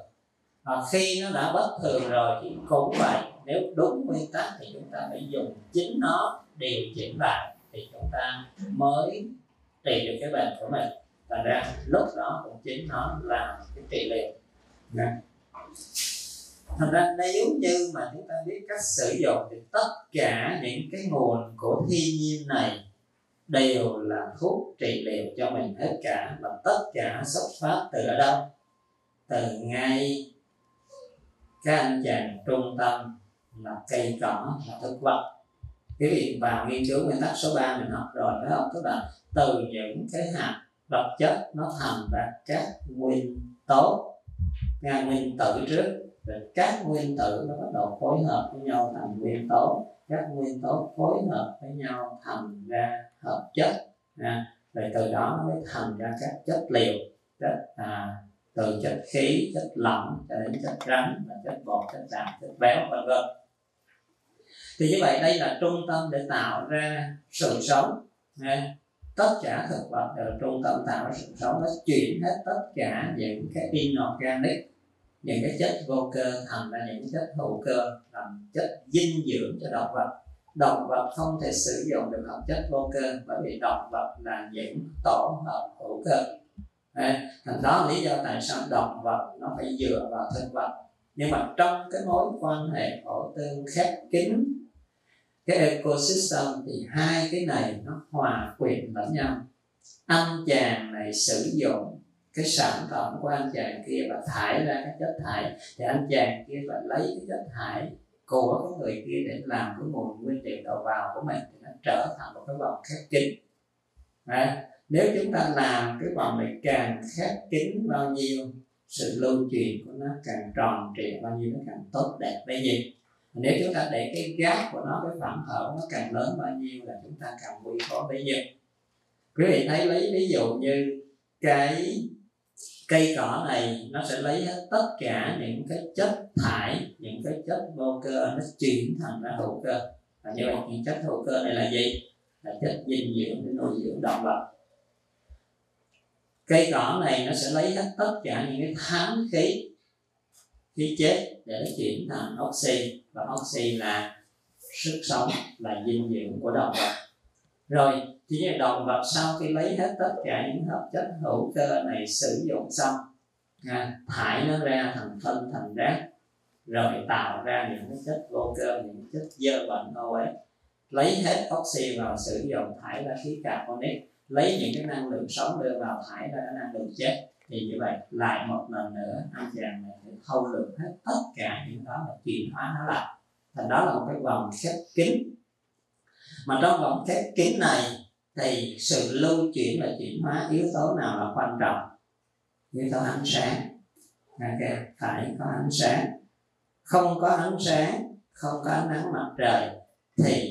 Và khi nó đã bất thường rồi thì cũng vậy, nếu đúng nguyên tắc thì chúng ta phải dùng chính nó, điều chỉnh lại thì chúng ta mới trị được cái bệnh của mình. Và ra lúc đó cũng chính nó là cái trị liệu. Thành ra nếu như mà chúng ta biết cách sử dụng thì tất cả những cái nguồn của thiên nhiên này đều là thuốc trị liệu cho mình hết cả và tất cả xuất phát từ ở đâu? Từ ngay các anh chàng trung tâm là cây cỏ là thực vật. Quý vị vào nghiên cứu nguyên tắc số 3 mình học rồi phải không? Tức là từ những cái hạt vật chất nó thành ra các nguyên tố nga nguyên tử trước. Rồi các nguyên tử nó bắt đầu phối hợp với nhau thành nguyên tố. Các nguyên tố phối hợp với nhau thành ra hợp chất. À, rồi từ đó nó mới thành ra các chất liệu. Chất à, từ chất khí chất lỏng cho đến chất rắn và chất bột chất đạm chất béo vân vân. Thì như vậy đây là trung tâm để tạo ra sự sống. À, tất cả thực vật đều trung tâm tạo ra sự sống, nó chuyển hết tất cả những cái inorganic những cái chất vô cơ thành ra những chất hữu cơ làm chất dinh dưỡng cho động vật. Động vật không thể sử dụng được hợp chất vô cơ bởi vì động vật là những tổ hợp hữu cơ. Thành đó lý do tại sao động vật nó phải dựa vào thực vật. Nhưng mà trong cái mối quan hệ hỗ tương khép kín cái ecosystem thì hai cái này nó hòa quyện lẫn nhau. Anh chàng này sử dụng cái sản phẩm của anh chàng kia và thải ra cái chất thải thì anh chàng kia phải lấy cái chất thải của cái người kia để làm cái nguồn nguyên liệu đầu vào của mình thì nó trở thành một cái vòng khép kín. À, nếu chúng ta làm cái vòng này càng khép kín bao nhiêu sự lưu truyền của nó càng tròn trịa bao nhiêu nó càng tốt đẹp. Bấy nhiêu nếu chúng ta để cái gap của nó, cái khoảng hở nó càng lớn bao nhiêu là chúng ta càng nguy khó bấy nhiêu. Quý vị thấy lấy ví dụ như cái cây cỏ này, nó sẽ lấy hết tất cả những cái chất thải, những cái chất vô cơ, nó chuyển thành ra hữu cơ. Và như vậy những chất hữu cơ này là gì? Là chất dinh dưỡng để nuôi dưỡng động vật. Cây cỏ này nó sẽ lấy hết tất cả những cái thán khí khí chết để chuyển thành oxy và oxy là sức sống là dinh dưỡng của động vật. Rồi thì như động vật sau khi lấy hết tất cả những hợp chất hữu cơ này sử dụng xong à, thải nó ra thành phân thành rác rồi tạo ra những cái chất vô cơ những chất dơ bẩn ô ấy lấy hết oxy vào sử dụng thải ra khí carbonic. Lấy những cái năng lượng sống đưa vào thải ra cái năng lượng chết thì như vậy, lại một lần nữa, anh chàng này phải thâu lượng hết tất cả những đó và chuyển hóa nó lại. Thành đó là một cái vòng khép kín. Mà trong vòng khép kín này thì sự lưu chuyển và chuyển hóa yếu tố nào là quan trọng? Yếu tố ánh sáng. Okay. phải có ánh sáng. Không có ánh sáng, không có ánh nắng mặt trời, thì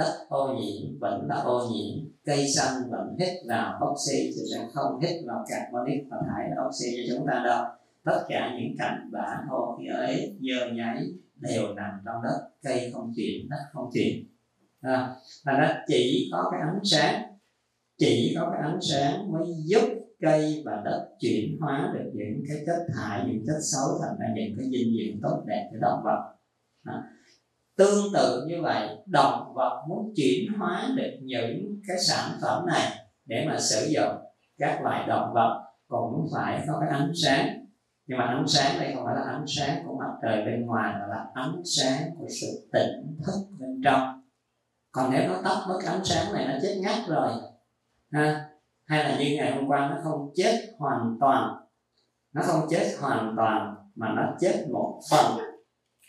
đất ô nhiễm vẫn là ô nhiễm. Cây xanh vẫn hít vào oxy chứ sẽ không hít vào carbonic và thải oxy cho chúng ta đâu. Tất cả những cành bã thô khí ấy dơ nháy đều nằm trong đất. Cây không chuyển đất không chuyển à, và nó chỉ có cái ánh sáng chỉ có cái ánh sáng mới giúp cây và đất chuyển hóa được những cái chất thải những chất xấu thành ra những cái dinh dưỡng tốt đẹp cho động vật. À, tương tự như vậy, động vật muốn chuyển hóa được những cái sản phẩm này để mà sử dụng. Các loại động vật cũng phải có cái ánh sáng. Nhưng mà ánh sáng đây không phải là ánh sáng của mặt trời bên ngoài, mà là ánh sáng của sự tỉnh thức bên trong. Còn nếu nó tắt mất ánh sáng này, nó chết ngắt rồi, ha? Hay là như ngày hôm qua nó không chết hoàn toàn. Nó không chết hoàn toàn, mà nó chết một phần.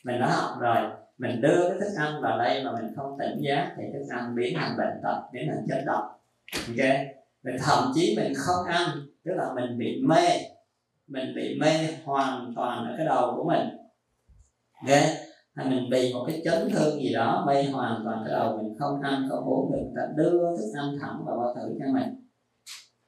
Mình đã học rồi mình đưa cái thức ăn vào đây mà mình không tỉnh giác thì thức ăn biến thành bệnh tật, biến thành chất độc. Ok? Mình thậm chí mình không ăn, tức là mình bị mê. Mình bị mê hoàn toàn ở cái đầu của mình. Ok? Hay mình bị một cái chấn thương gì đó, mê hoàn toàn cái đầu mình không ăn, không uống được ta đưa thức ăn thẳng vào bao tử cho mình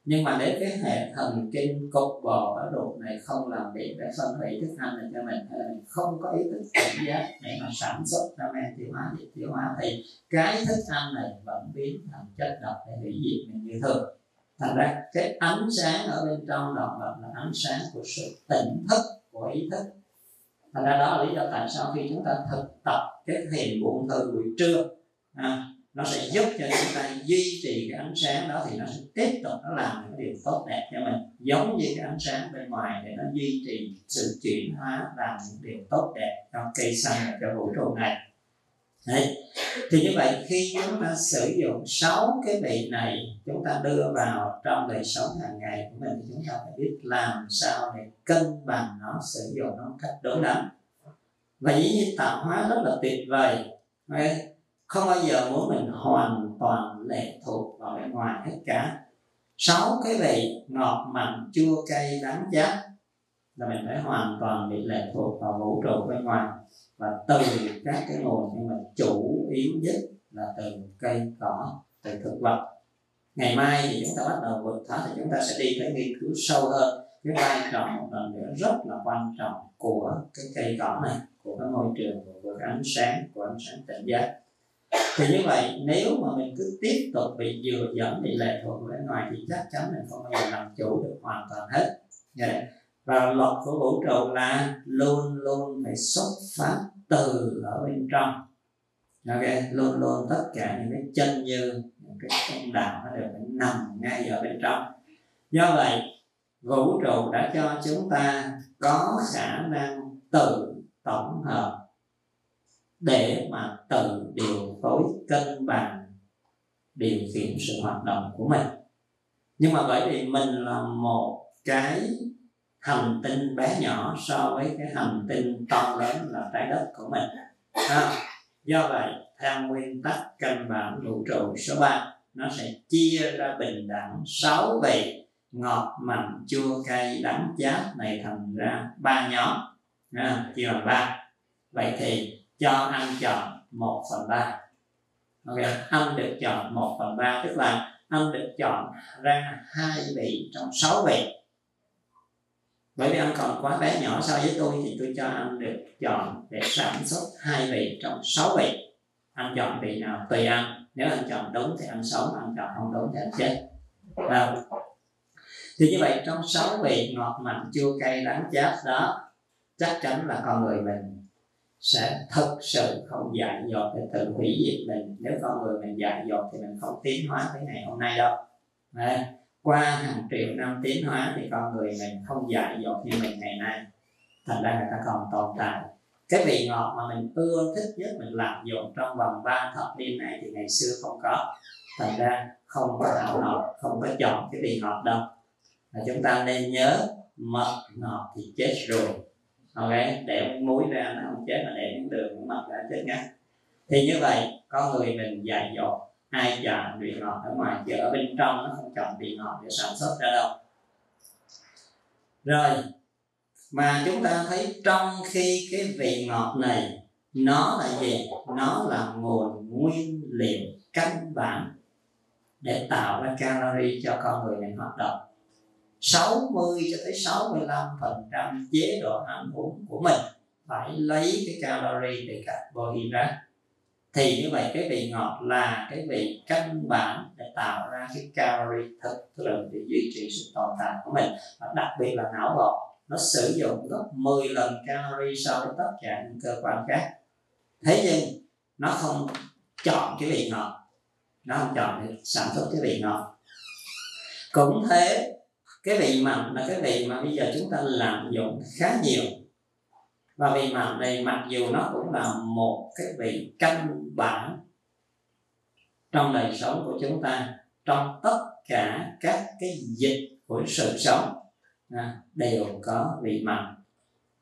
nhưng mà nếu cái hệ thần kinh cục bò ở ruột này không làm việc để phân hủy thức ăn này cho mình hay là mình không có ý thức cảm giác để mà sản xuất ra men tiêu hóa dịch tiêu hóa thì cái thức ăn này vẫn biến thành chất độc để hủy diệt mình như thường. Thành ra cái ánh sáng ở bên trong động vật là ánh sáng của sự tỉnh thức của ý thức. Thành ra đó là lý do tại sao khi chúng ta thực tập cái thiền buông thư buổi trưa à, nó sẽ giúp cho chúng ta duy trì cái ánh sáng đó thì nó sẽ tiếp tục nó làm những điều tốt đẹp cho mình, giống như cái ánh sáng bên ngoài để nó duy trì sự chuyển hóa, làm những điều tốt đẹp cho cây xanh và cho vũ trụ này. Đấy. thì như vậy khi chúng ta sử dụng sáu cái vị này chúng ta đưa vào trong đời sống hàng ngày của mình thì chúng ta phải biết làm sao để cân bằng nó, sử dụng nó một cách đúng đắn. Và dĩ nhiên tạo hóa rất là tuyệt vời. Đấy không bao giờ muốn mình hoàn toàn lệ thuộc vào bên ngoài hết cả. Sáu cái vị ngọt mặn chua cay đắng chát là mình phải hoàn toàn bị lệ thuộc vào vũ trụ bên ngoài. Và từ các cái nguồn nhưng mà chủ yếu nhất là từ cây cỏ, từ thực vật. Ngày mai thì chúng ta bắt đầu vượt thoát thì chúng ta sẽ đi tới nghiên cứu sâu hơn. Cái vai trò một lần nữa rất là quan trọng của cái cây cỏ này, của cái môi trường, của cái ánh sáng, của ánh sáng tỉnh giác thì như vậy, nếu mà mình cứ tiếp tục bị dừa dẫn bị lệ thuộc vào bên ngoài, thì chắc chắn mình không bao giờ làm chủ được hoàn toàn hết. Yeah. Và luật của vũ trụ là luôn luôn phải xuất phát từ ở bên trong. Ok, luôn luôn tất cả những cái chân như, những cái công đạo nó đều phải nằm ngay ở bên trong. Do vậy, vũ trụ đã cho chúng ta có khả năng tự tổng hợp để mà tự cân bằng điều khiển sự hoạt động của mình. Nhưng mà bởi vì mình là một cái hành tinh bé nhỏ so với cái hành tinh to lớn là trái đất của mình. À, do vậy theo nguyên tắc cân bằng vũ trụ số 3 nó sẽ chia ra bình đẳng sáu vị. Ngọt mặn chua cay đắng chát này thành ra ba nhóm. À, chia làm ba. Vậy thì cho ăn chọn một phần ba okay. ăn được chọn một phần ba, tức là ăn được chọn ra hai vị trong sáu vị bởi vì âm còn quá bé nhỏ so với tôi thì tôi cho âm được chọn để sản xuất hai vị trong sáu vị ăn chọn vị nào tùy âm nếu anh chọn đúng thì ăn sống ăn chọn không đúng thì ăn chết à. thì như vậy trong sáu vị ngọt mặn chua cay đắng chát đó, chắc chắn là con người mình sẽ thực sự không dạy dột để tự hủy diệt mình. Nếu con người mình dạy dột thì mình không tiến hóa tới ngày hôm nay đâu. À, qua hàng triệu năm tiến hóa thì con người mình không dạy dột như mình ngày nay. Thành ra người ta còn tồn tại. Cái vị ngọt mà mình ưa thích nhất mình làm dụng trong vòng 3 thập niên này thì ngày xưa không có. Thành ra không có hảo ngọt không có chọn cái vị ngọt đâu. Và chúng ta nên nhớ mật ngọt thì chết rồi ok để muối ra nó không chết mà để những đường những mật ra chết ngay. thì như vậy, có người mình dạy dột hai chọn vị ngọt ở ngoài, chứ ở bên trong nó không chọn vị ngọt để sản xuất ra đâu. Rồi, mà chúng ta thấy trong khi cái vị ngọt này, nó là gì? Nó là nguồn nguyên liệu căn bản để tạo ra calorie cho con người mình hoạt động. 60 cho tới 65 phần trăm chế độ ăn uống của mình. Phải lấy cái calorie từ carbohydrate thì như vậy cái vị ngọt là cái vị căn bản để tạo ra cái calorie thực lượng để duy trì sự tồn tại của mình. Và đặc biệt là não bộ, nó sử dụng gấp 10 lần calorie so với tất cả những cơ quan khác. Thế nhưng, nó không chọn cái vị ngọt. Nó không chọn để sản xuất cái vị ngọt. Cũng thế cái vị mặn là cái vị mà bây giờ chúng ta làm dụng khá nhiều. Và vị mặn này mặc dù nó cũng là một cái vị căn bản trong đời sống của chúng ta trong tất cả các cái dịch của sự sống à, đều có vị mặn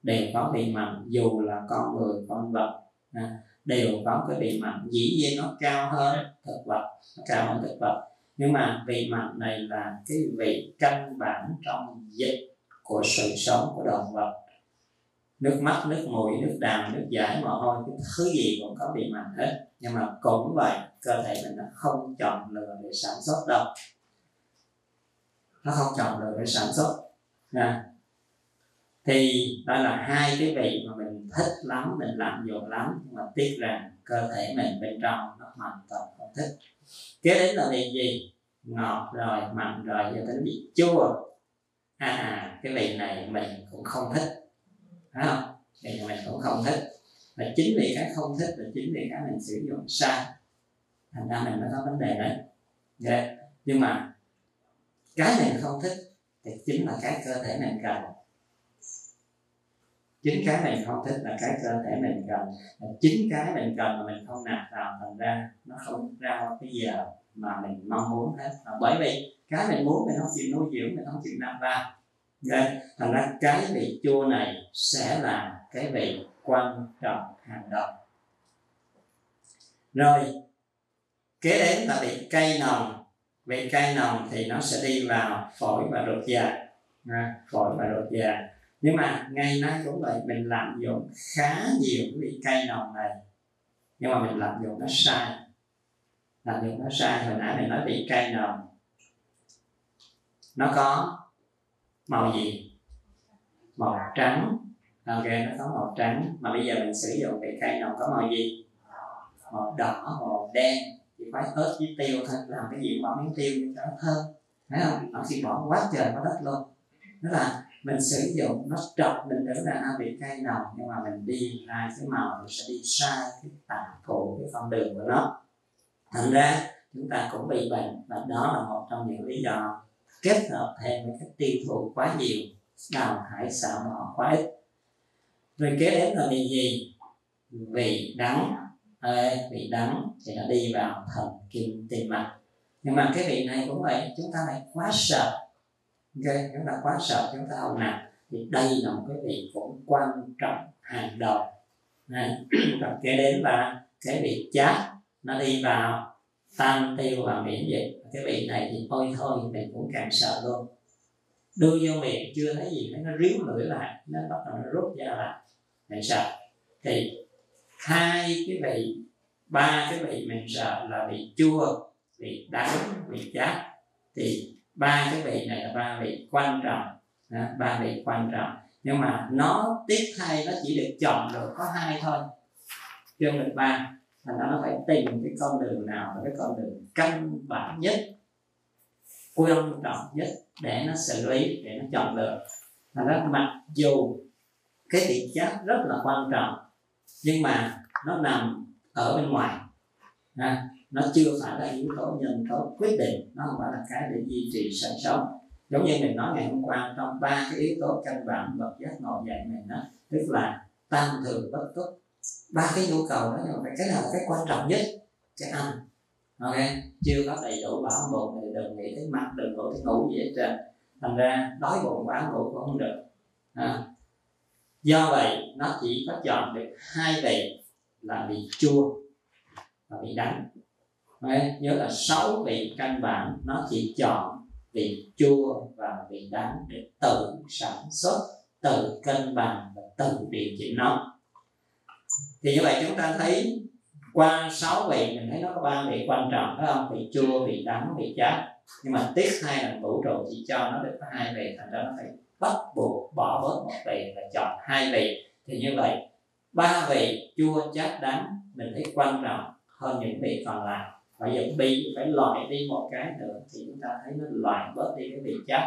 đều có vị mặn dù là con người con vật à, đều có cái vị mặn dĩ nhiên nó cao hơn thực vật nó cao hơn thực vật nhưng mà vị mặn này là cái vị căn bản trong dịch của sự sống của động vật. Nước mắt, nước mũi, nước đàm, nước giải, mồ hôi, cái thứ gì cũng có vị mặn hết. Nhưng mà cũng vậy, cơ thể mình nó không chọn lựa để sản xuất đâu. Nó không chọn lựa để sản xuất. Nha. Thì đó là hai cái vị mà mình thích lắm, mình làm dụng lắm. Nhưng mà tiếc rằng cơ thể mình bên trong nó hoàn toàn không thích kế đến là vị gì? Ngọt rồi mặn rồi giờ đến vị chua. À, à cái vị này mình cũng không thích. Phải không? Vị này mình cũng không thích. Và chính vì cái không thích và chính vì cái mình sử dụng sai thành ra mình mới có vấn đề đấy. Yeah. Nhưng mà cái mình không thích thì chính là cái cơ thể mình cần chính cái mình không thích là cái cơ thể mình cần. Chính cái mình cần mà mình không nạp vào, thành ra nó không ra cái giờ mà mình mong muốn hết. Và bởi vì cái mình muốn mình không chịu nuôi dưỡng, mình không chịu nạp vào. Nên, thành ra cái vị chua này sẽ là cái vị quan trọng hàng đầu. Rồi, kế đến là vị cây nồng. Vị cây nồng thì nó sẽ đi vào phổi và ruột già. Phổi và ruột già nhưng mà ngày nay cũng vậy mình làm dụng khá nhiều cái vị cây nồng này. Nhưng mà mình làm dụng nó sai. Làm dụng nó sai, hồi nãy mình nói vị cây nồng. Nó có màu gì? Màu trắng. Ok, nó có màu trắng. Mà bây giờ mình sử dụng vị cây nồng có màu gì? Màu đỏ, màu đen. Chỉ phải ớt với tiêu thôi, làm cái gì bỏ miếng tiêu cho nó thơm. Thấy không? Nó chỉ bỏ quá trời, quá đất luôn. Đó là mình sử dụng nó trật mình tưởng là nó bị cây đầu nhưng mà mình đi hai cái màu mình sẽ đi sai cái tạng cụ cái con đường của nó. Thành ra chúng ta cũng bị bệnh và đó là một trong những lý do kết hợp thêm với cái tiêu thụ quá nhiều đào hải sản bỏ quá ít. Rồi kế đến là vì gì? Vị đắng. À, vị đắng thì nó đi vào thần kinh tim mạch. Nhưng mà cái vị này cũng vậy chúng ta lại quá sợ ok chúng ta quá sợ, chúng ta không làm thì đây là một cái việc cũng quan trọng hàng đầu. Này và kế đến là cái việc chát, nó đi vào tan tiêu và miễn dịch. Cái vị này thì thôi thôi, mình cũng càng sợ luôn. Đưa vô miệng, chưa thấy gì thấy nó ríu lưỡi lại, nó bắt đầu nó rút ra lại. Mình sợ. Thì hai cái vị, ba cái vị mình sợ là vị chua vị đắng vị chát. Thì ba cái vị này là ba vị quan trọng à, ba vị quan trọng. Nhưng mà nó tiếp thay nó chỉ được chọn được có hai thôi. Chưa được ba thành ra nó phải tìm cái con đường nào là cái con đường căn bản nhất quan trọng nhất để nó xử lý để nó chọn được. Thành ra mặc dù cái vị giác rất là quan trọng nhưng mà nó nằm ở bên ngoài à, nó chưa phải là yếu tố nhân tố quyết định, nó không phải là cái để duy trì sự sống. Giống như mình nói ngày hôm qua, trong ba cái yếu tố căn bản vật giác ngộ dạy mình đó, tức là tam thường bất túc. Ba cái nhu cầu đó nhưng mà cái nào là cái quan trọng nhất cái ăn ok, chưa có đầy đủ bảo bụng thì đừng nghĩ tới mặt, đừng nghĩ tới ngủ gì hết trơn. Thành ra, đói bụng bảo ngủ cũng không được. À. do vậy, nó chỉ có chọn được hai vị là vị chua và vị đắng. Đấy, nhớ là sáu vị căn bản nó chỉ chọn vị chua và vị đắng để tự sản xuất tự cân bằng và tự điều chỉnh nó. Thì như vậy chúng ta thấy qua sáu vị mình thấy nó có ba vị quan trọng phải không? Vị chua vị đắng vị chát. Nhưng mà tiếc hai là vũ trụ chỉ cho nó được có hai vị thành ra nó phải bắt buộc bỏ bớt một vị và chọn hai vị. Thì như vậy ba vị chua chát đắng mình thấy quan trọng hơn những vị còn lại bây giờ bị phải loại đi một cái nữa thì chúng ta thấy nó loại bớt đi cái vị chát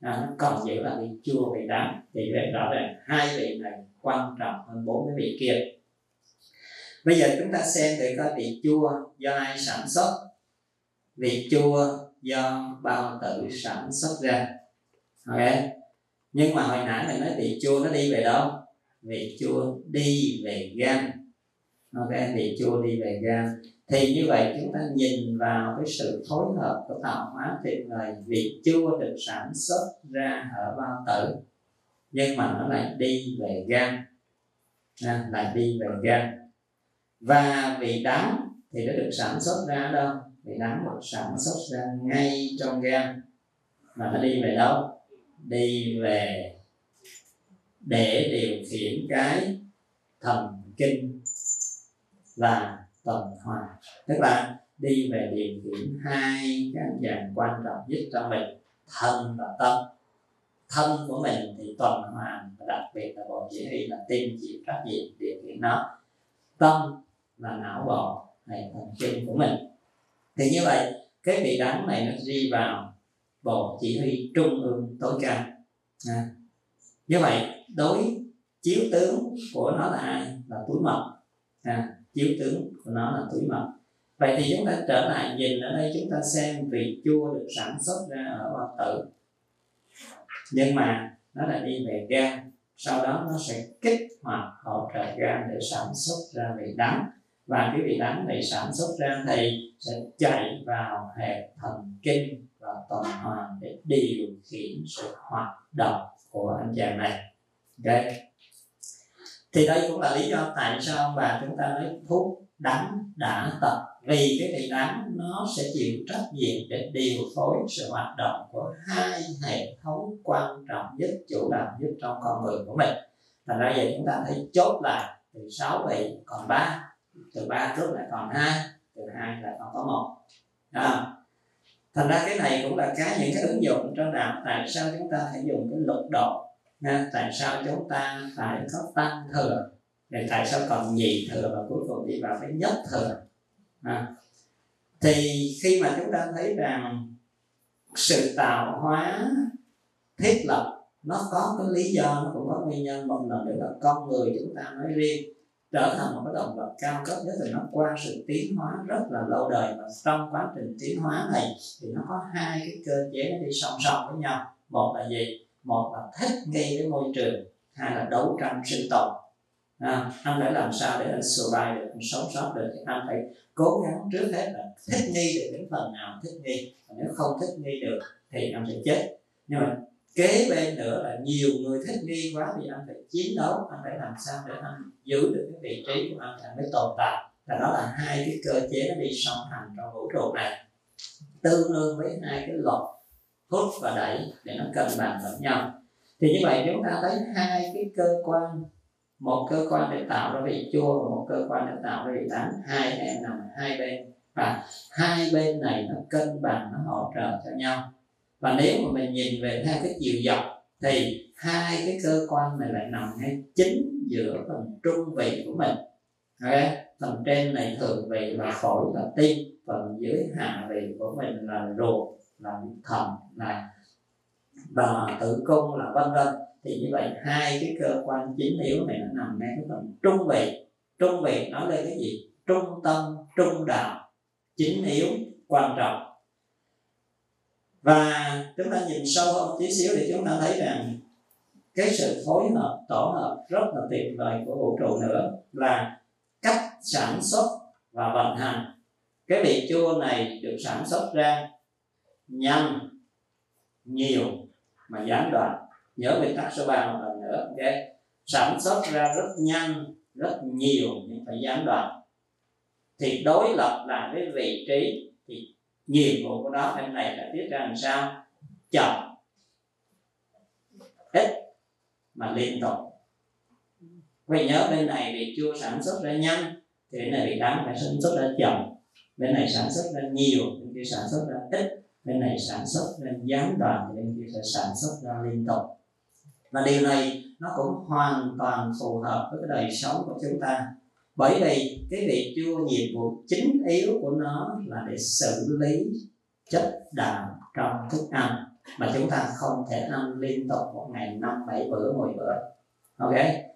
à, nó còn giữ là vị chua vị đắng. Thì vậy rõ ràng hai vị này quan trọng hơn bốn cái vị kia. Bây giờ chúng ta xem thử coi vị chua do ai sản xuất. Vị chua do bao tử sản xuất ra. Ok? Nhưng mà hồi nãy mình nói vị chua nó đi về đâu? Vị chua đi về gan ok vị chua đi về gan. Thì như vậy chúng ta nhìn vào cái sự phối hợp của tạo hóa tuyệt vời vị chua được sản xuất ra ở bao tử. Nhưng mà nó lại đi về gan. À, lại đi về gan. Và vị đắng thì nó được sản xuất ra đâu? Vị đắng được sản xuất ra ngay trong gan. Mà nó đi về đâu? Đi về để điều khiển cái thần kinh và tuần hoàn. Tức là đi về điều khiển hai cái dạng quan trọng nhất trong mình thân và tâm. Thân của mình thì tuần hoàn và đặc biệt là bộ chỉ huy là tim chịu trách nhiệm điều khiển nó. Tâm là não bộ hệ thần kinh của mình. Thì như vậy cái vị đắng này nó đi vào bộ chỉ huy trung ương tối cao. À. như vậy đối chiếu tướng của nó là ai? Là túi mật. À, chiếu tướng của nó là túi mật. Vậy thì chúng ta trở lại nhìn ở đây, chúng ta xem vị chua được sản xuất ra ở bao tử. Nhưng mà nó lại đi về gan sau đó nó sẽ kích hoạt hỗ trợ gan để sản xuất ra vị đắng. Và cái vị đắng này sản xuất ra thì sẽ chạy vào hệ thần kinh và tuần hoàn để điều khiển sự hoạt động của anh chàng này. Okay thì đây cũng là lý do tại sao mà chúng ta nói thuốc đắng đã tập. Vì cái vị đắng nó sẽ chịu trách nhiệm để điều phối sự hoạt động của hai hệ thống quan trọng nhất chủ đạo nhất trong con người của mình. Thành ra giờ chúng ta thấy chốt lại từ sáu vị còn ba từ ba trước lại còn hai từ hai lại còn có một. À, thành ra cái này cũng là cái những cái ứng dụng trong đạo. Tại sao chúng ta phải dùng cái lục độ Nha, tại sao chúng ta phải có tăng thừa? Để tại sao còn nhị thừa và cuối cùng đi vào cái nhất thừa? À. thì khi mà chúng ta thấy rằng sự tạo hóa thiết lập nó có cái lý do nó cũng có nguyên nhân một lần nữa là con người chúng ta nói riêng trở thành một cái động vật cao cấp nhất thì nó qua sự tiến hóa rất là lâu đời và trong quá trình tiến hóa này thì nó có hai cái cơ chế nó đi song song với nhau. Một là gì? Một là thích nghi với môi trường hai là đấu tranh sinh tồn. À, anh phải làm sao để anh survive được anh sống sót được? Thì anh phải cố gắng trước hết là thích nghi được đến phần nào thích nghi. Và nếu không thích nghi được thì anh sẽ chết. Nhưng mà kế bên nữa là nhiều người thích nghi quá thì anh phải chiến đấu anh phải làm sao để anh giữ được cái vị trí của anh thì anh mới tồn tại. Và đó là hai cái cơ chế nó đi song hành trong vũ trụ này. Tương đương với hai cái luật hút và đẩy để nó cân bằng lẫn nhau. Thì như vậy chúng ta thấy hai cái cơ quan, một cơ quan để tạo ra vị chua và một cơ quan để tạo ra vị đắng hai em nằm hai bên. Và hai bên này nó cân bằng, nó hỗ trợ cho nhau. Và nếu mà mình nhìn về theo cái chiều dọc, thì hai cái cơ quan này lại nằm ngay chính giữa phần trung vị của mình. Okay? phần trên này thường vị là phổi và tim, phần dưới hạ vị của mình là ruột là vị thận là và tử cung là vân vân. Thì như vậy hai cái cơ quan chính yếu này nó nằm ngay cái phần trung vị. Trung vị nói lên cái gì? Trung tâm, trung đạo, chính yếu, quan trọng. Và chúng ta nhìn sâu hơn tí xíu thì chúng ta thấy rằng cái sự phối hợp, tổ hợp rất là tuyệt vời của vũ trụ nữa là cách sản xuất và vận hành. Cái vị chua này được sản xuất ra nhân, nhiều, mà gián đoạn. Nhớ nguyên tắc số 3 một lần nữa, ok? Sản xuất ra rất nhanh rất nhiều nhưng phải gián đoạn. Thì đối lập là cái vị trí, thì nhiệm vụ của nó bên này là tiết ra làm sao? Chậm. Ít, mà liên tục. Vậy nhớ bên này bị chưa sản xuất ra nhanh thì bên này bị đắng phải sản xuất ra chậm. Bên này sản xuất ra nhiều, bên kia sản xuất ra ít bên này sản xuất lên gián đoạn bên kia sẽ sản xuất ra liên tục. Và điều này nó cũng hoàn toàn phù hợp với cái đời sống của chúng ta. Bởi vì cái việc chua nhiệm vụ chính yếu của nó là để xử lý chất đạm trong thức ăn mà chúng ta không thể ăn liên tục một ngày năm bảy bữa, mười bữa. Ok?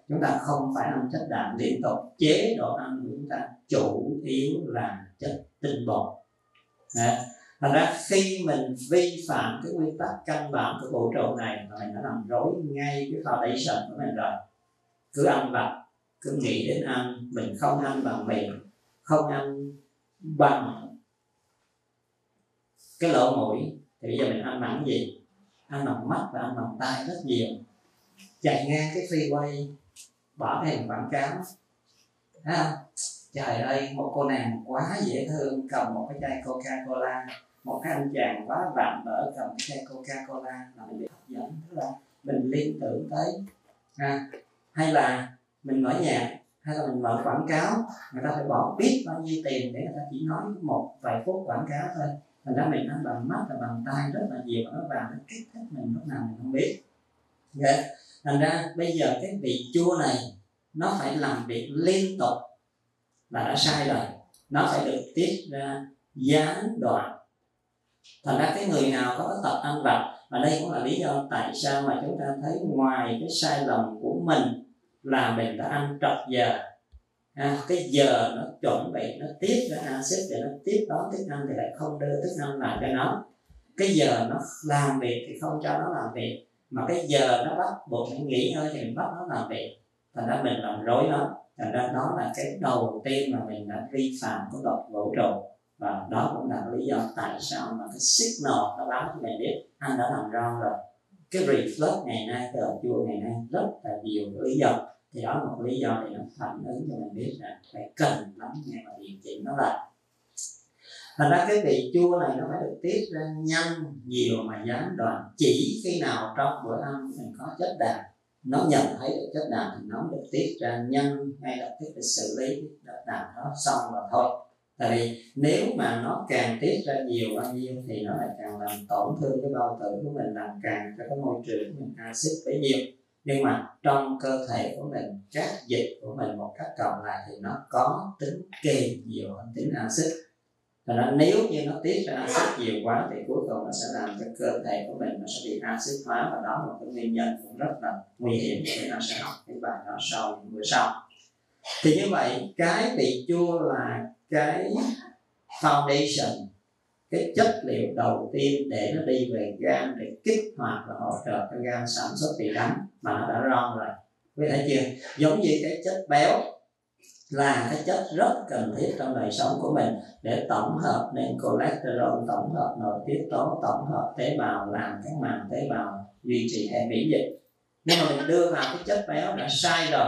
Chúng ta không phải ăn chất đạm liên tục. Chế độ ăn của chúng ta chủ yếu là chất tinh bột. Đấy thành ra khi mình vi phạm cái nguyên tắc căn bản của vũ trụ này mà mình đã làm rối ngay cái foundation của mình rồi. Cứ ăn vặt, cứ nghĩ đến ăn, mình không ăn bằng miệng, không ăn bằng cái lỗ mũi, thì bây giờ mình ăn bằng gì? Ăn bằng mắt và ăn bằng tay rất nhiều. Chạy ngang cái freeway, bỏ cái hình quảng cáo. Thấy không? Trời ơi, một cô nàng quá dễ thương, cầm một cái chai coca cola một cái anh chàng quá vạm vỡ cầm cái chai coca cola là mình bị hấp dẫn. Tức là mình liên tưởng tới à, hay là mình mở nhạc hay là mình mở quảng cáo người ta phải bỏ biết bao nhiêu tiền để người ta chỉ nói một vài phút quảng cáo thôi. Thành ra mình ăn bằng mắt và bằng tay rất là nhiều nó vào nó kích thích mình lúc nào mình không biết. Yeah. Thành ra bây giờ cái vị chua này nó phải làm việc liên tục là đã sai rồi. Nó phải được tiết ra gián đoạn thành ra cái người nào có tập ăn vặt và đây cũng là lý do tại sao mà chúng ta thấy ngoài cái sai lầm của mình là mình đã ăn trật giờ. À, cái giờ nó chuẩn bị nó tiếp ra axit để nó tiếp đón thức ăn thì lại không đưa thức ăn lại cho nó. Cái giờ nó làm việc thì không cho nó làm việc mà cái giờ nó bắt buộc phải nghỉ ngơi thì mình bắt nó làm việc. Thành ra mình làm rối nó thành ra đó là cái đầu tiên mà mình đã vi phạm của luật vũ trụ và đó cũng là lý do tại sao mà cái signal nó báo cho mình biết anh đã làm wrong rồi. Cái reflux ngày nay, cái chua ngày nay rất là nhiều lý do. Thì đó là một lý do để nó phản ứng cho mình biết là phải cần lắm nghe và điều chỉnh nó lại. Thành ra cái vị chua này nó phải được tiết ra nhanh, nhiều mà gián đoạn. Chỉ khi nào trong bữa ăn mình có chất đạm, nó nhận thấy được chất đạm thì nó được tiết ra nhanh ngay lập tức để xử lý chất đạm đó xong là thôi tại vì nếu mà nó càng tiết ra nhiều bao nhiêu thì nó lại càng làm tổn thương cái bao tử của mình, làm càng cho cái môi trường của mình axit bấy nhiêu. Nhưng mà trong cơ thể của mình, các dịch của mình một cách cộng lại thì nó có tính kiềm nhiều hơn tính axit Thành ra nếu như nó tiết ra axit nhiều quá thì cuối cùng nó sẽ làm cho cơ thể của mình nó sẽ bị axit hóa và đó là một cái nguyên nhân cũng rất là nguy hiểm để nó sẽ học cái bài đó sau những bữa sau. Thì như vậy, cái vị chua là cái foundation, cái chất liệu đầu tiên để nó đi về gan để kích hoạt và hỗ trợ cho gan sản xuất vị đắng mà nó đã ron rồi. Quý thấy chưa? Giống như cái chất béo là cái chất rất cần thiết trong đời sống của mình để tổng hợp nên cholesterol, tổng hợp nội tiết tố, tổng hợp tế bào, làm các màng tế bào duy trì hệ miễn dịch. Nhưng mà mình đưa vào cái chất béo đã sai rồi,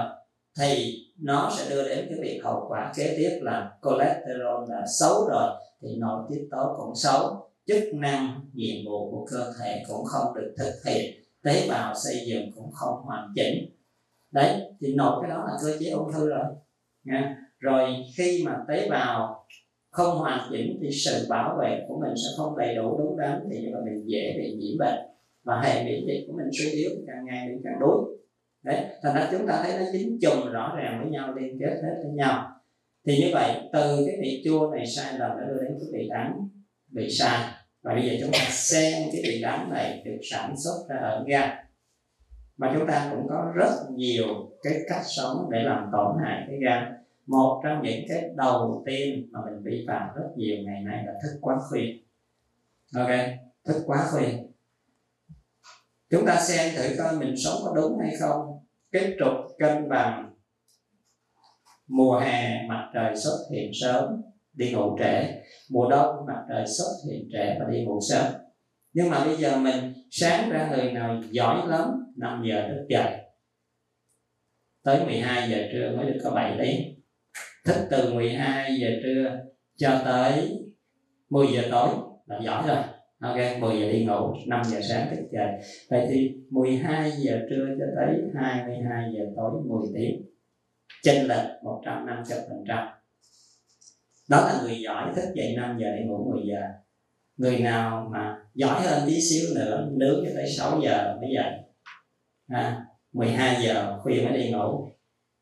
thì nó sẽ đưa đến cái việc hậu quả kế tiếp là cholesterol đã xấu rồi, thì nội tiết tố cũng xấu, chức năng, nhiệm vụ của cơ thể cũng không được thực hiện, tế bào xây dựng cũng không hoàn chỉnh. Đấy, thì nội cái đó là cơ chế ung thư rồi, nha. Rồi khi mà tế bào không hoàn chỉnh thì sự bảo vệ của mình sẽ không đầy đủ, đúng đắn, thì như là mình dễ bị nhiễm bệnh và hệ miễn dịch của mình suy yếu, càng ngày mình càng đuối đấy, thành ra chúng ta thấy nó dính chùm rõ ràng với nhau, liên kết hết với nhau. Thì như vậy, từ cái vị chua này sai lầm đã đưa đến cái vị đắng bị sai. Và bây giờ chúng ta xem cái vị đắng này được sản xuất ra ở gan mà chúng ta cũng có rất nhiều cái cách sống để làm tổn hại cái gan một trong những cái đầu tiên mà mình vi phạm rất nhiều ngày nay là thức quá khuya. Ok, thức quá khuya. Chúng ta xem thử coi mình sống có đúng hay không cái trục cân bằng. Mùa hè, mặt trời xuất hiện sớm, đi ngủ trễ. Mùa đông, mặt trời xuất hiện trễ và đi ngủ sớm. Nhưng mà bây giờ mình sáng ra người nào giỏi lắm 5 giờ thức dậy. Tới 12 giờ trưa mới được có 7 tiếng thức từ 12 giờ trưa cho tới 10 giờ tối là giỏi rồi ok 10 giờ đi ngủ 5 giờ sáng thức dậy. Vậy thì 12 giờ trưa cho tới 22 giờ tối 10 tiếng. Chênh lệch 150 phần trăm. Đó là người giỏi thức dậy 5 giờ đi ngủ 10 giờ. Người nào mà giỏi hơn tí xíu nữa nướng cho tới 6 giờ mới dậy. À, 12 giờ khuya mới đi ngủ.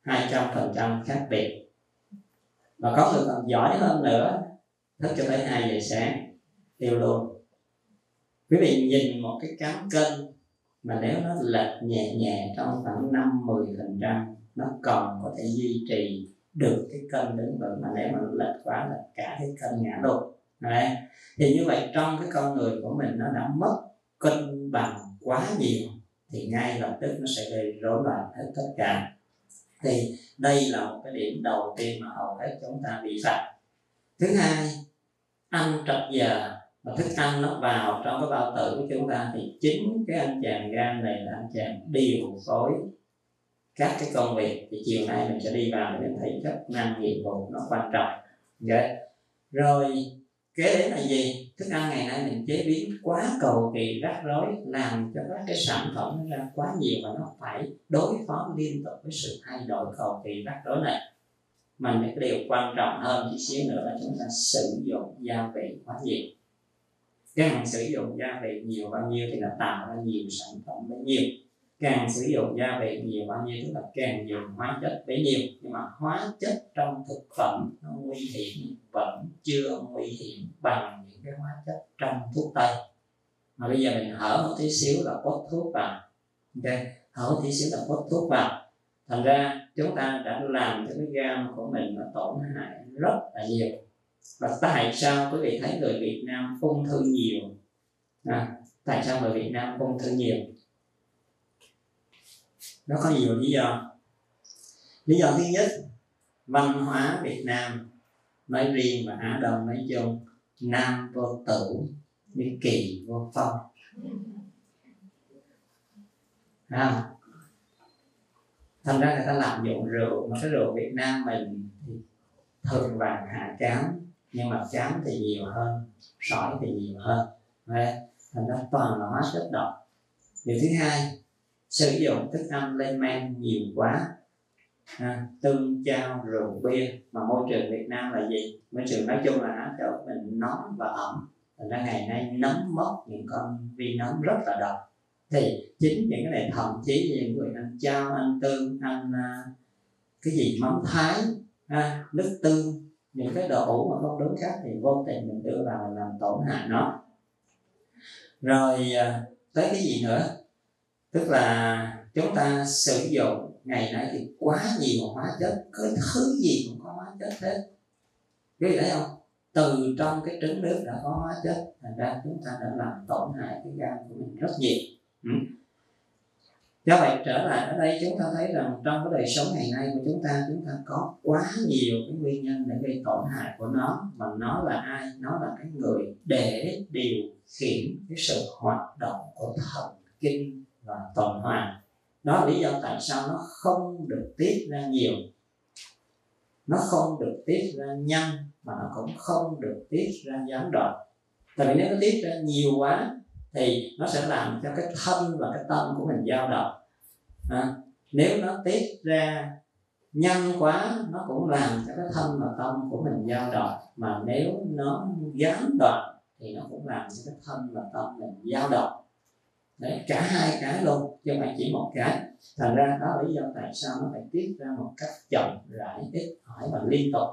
200 phần trăm khác biệt. Và có người còn giỏi hơn nữa thức cho tới 2 giờ sáng tiêu luôn quý vị nhìn một cái cán cân mà nếu nó lệch nhẹ nhẹ trong khoảng 5 10 phần trăm, nó còn có thể duy trì được cái cân đứng vững mà nếu mà nó lệch quá là cả cái cân ngã luôn Đấy. thì như vậy trong cái con người của mình nó đã mất cân bằng quá nhiều, thì ngay lập tức nó sẽ gây rối loạn hết tất cả thì đây là một cái điểm đầu tiên mà hầu hết chúng ta bị phạt. thứ hai, ăn trật giờ và thức ăn nó vào trong cái bao tử của chúng ta thì chính cái anh chàng gan này là anh chàng điều phối các cái công việc. Thì chiều nay mình sẽ đi vào để mình thấy chức năng nhiệm vụ nó quan trọng. Okay. rồi, kế đến là gì? Thức ăn ngày nay mình chế biến quá cầu kỳ, rắc rối, làm cho các cái sản phẩm nó ra quá nhiều và nó phải đối phó liên tục với sự thay đổi cầu kỳ, rắc rối này. Mà những cái điều quan trọng hơn chút xíu nữa là chúng ta sử dụng gia vị quá nhiều càng sử dụng gia vị nhiều bao nhiêu thì là tạo ra nhiều sản phẩm bấy nhiêu. Càng sử dụng gia vị nhiều bao nhiêu tức là càng dùng hóa chất bấy nhiêu. Nhưng mà hóa chất trong thực phẩm nó nguy hiểm, vẫn chưa nguy hiểm bằng những cái hóa chất trong thuốc tây. Mà bây giờ mình hở một tí xíu là quất thuốc vào. Ok, hở một tí xíu là quất thuốc vào. Thành ra chúng ta đã làm cho cái gam của mình nó tổn hại rất là nhiều và tại sao quý vị thấy người Việt Nam ung thư nhiều? À, tại sao người Việt Nam ung thư nhiều? Nó có nhiều lý do. Lý do thứ nhất văn hóa Việt Nam nói riêng và Á Đông nói chung nam vô tử như kỳ vô phong. À, thành ra người ta làm dụng rượu mà cái rượu Việt Nam mình thì thường vàng hạ cám nhưng mà chán thì nhiều hơn sỏi thì nhiều hơn. Đấy. thành ra toàn là hóa chất độc. Điều thứ hai sử dụng thức ăn lên men nhiều quá. À, tương chao rượu bia. Mà môi trường Việt Nam là gì? Môi trường nói chung là nó Châu mình nóng và ẩm. Thành ra ngày nay nấm mốc những con vi nấm rất là độc. Thì chính những cái này thậm chí những người ăn chao ăn tương ăn uh, cái gì mắm thái à, nước tương những cái đồ ủ mà không đúng cách thì vô tình mình đưa vào làm tổn hại nó. Rồi à, tới cái gì nữa? Tức là chúng ta sử dụng ngày nay thì quá nhiều hóa chất, cái thứ gì cũng có hóa chất hết. Quý vị thấy không? Từ trong cái trứng nước đã có hóa chất, thành ra chúng ta đã làm tổn hại cái gan của mình rất nhiều. Ừ do vậy trở lại ở đây, chúng ta thấy rằng trong cái đời sống ngày nay của chúng ta chúng ta có quá nhiều cái nguyên nhân để gây tổn hại của nó, mà nó là ai? Nó là cái người để điều khiển cái sự hoạt động của thần kinh và tuần hoàn. Đó là lý do tại sao nó không được tiết ra nhiều. Nó không được tiết ra nhanh, mà nó cũng không được tiết ra gián đoạn. Tại vì nếu nó tiết ra nhiều quá thì nó sẽ làm cho cái thân và cái tâm của mình dao động. À, nếu nó tiết ra nhanh quá nó cũng làm cho cái thân và tâm của mình dao động. Mà nếu nó gián đoạn thì nó cũng làm cho cái thân và tâm mình dao động. Đấy cả hai cái luôn chứ không phải chỉ một cái. Thành ra đó là lý do tại sao nó phải tiết ra một cách chậm rãi ít hỏi và liên tục.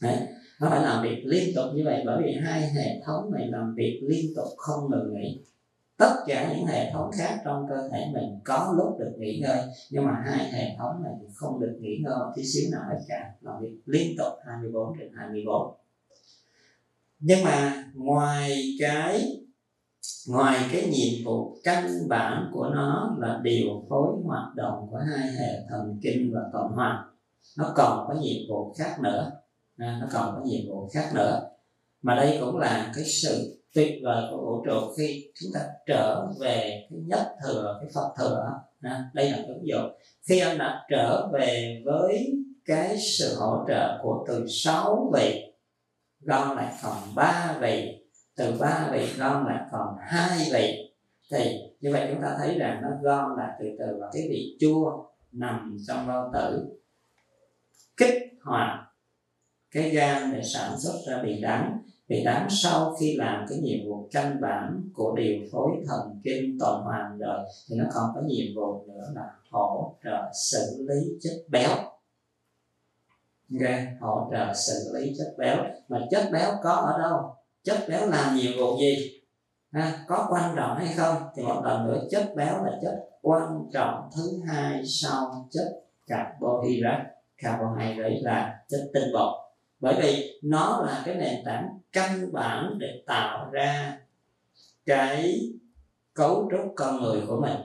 Đấy phải làm việc liên tục như vậy bởi vì hai hệ thống này làm việc liên tục không ngừng nghỉ. Tất cả những hệ thống khác trong cơ thể mình có lúc được nghỉ ngơi, nhưng mà hai hệ thống này không được nghỉ ngơi, một tí xíu nào hết cả. Làm việc liên tục 24 trên 24 nhưng mà ngoài cái ngoài cái nhiệm vụ căn bản của nó là điều phối hoạt động của hai hệ thần kinh và tuần hoàn, nó còn có nhiệm vụ khác nữa à, nó còn có nhiệm vụ khác nữa. Mà đây cũng là cái sự tuyệt vời của vũ trụ khi chúng ta trở về cái nhất thừa cái phật thừa. À, đây là cái ví dụ khi anh đã trở về với cái sự hỗ trợ của từ sáu vị gom lại còn ba vị từ ba vị gom lại còn hai vị thì như vậy chúng ta thấy rằng nó gom lại từ từ vào cái vị chua nằm trong bao tử. Kích hoạt cái gan để sản xuất ra vị đắng vị đắng sau khi làm cái nhiệm vụ căn bản của điều phối thần kinh tuần hoàn rồi, thì nó còn có nhiệm vụ nữa là hỗ trợ xử lý chất béo. Ok, hỗ trợ xử lý chất béo. Mà chất béo có ở đâu? Chất béo làm nhiệm vụ gì? Ha, có quan trọng hay không? Thì một lần nữa, chất béo là chất quan trọng thứ hai sau chất carbohydrate carbohydrate là chất tinh bột bởi vì nó là cái nền tảng căn bản để tạo ra cái cấu trúc con người của mình.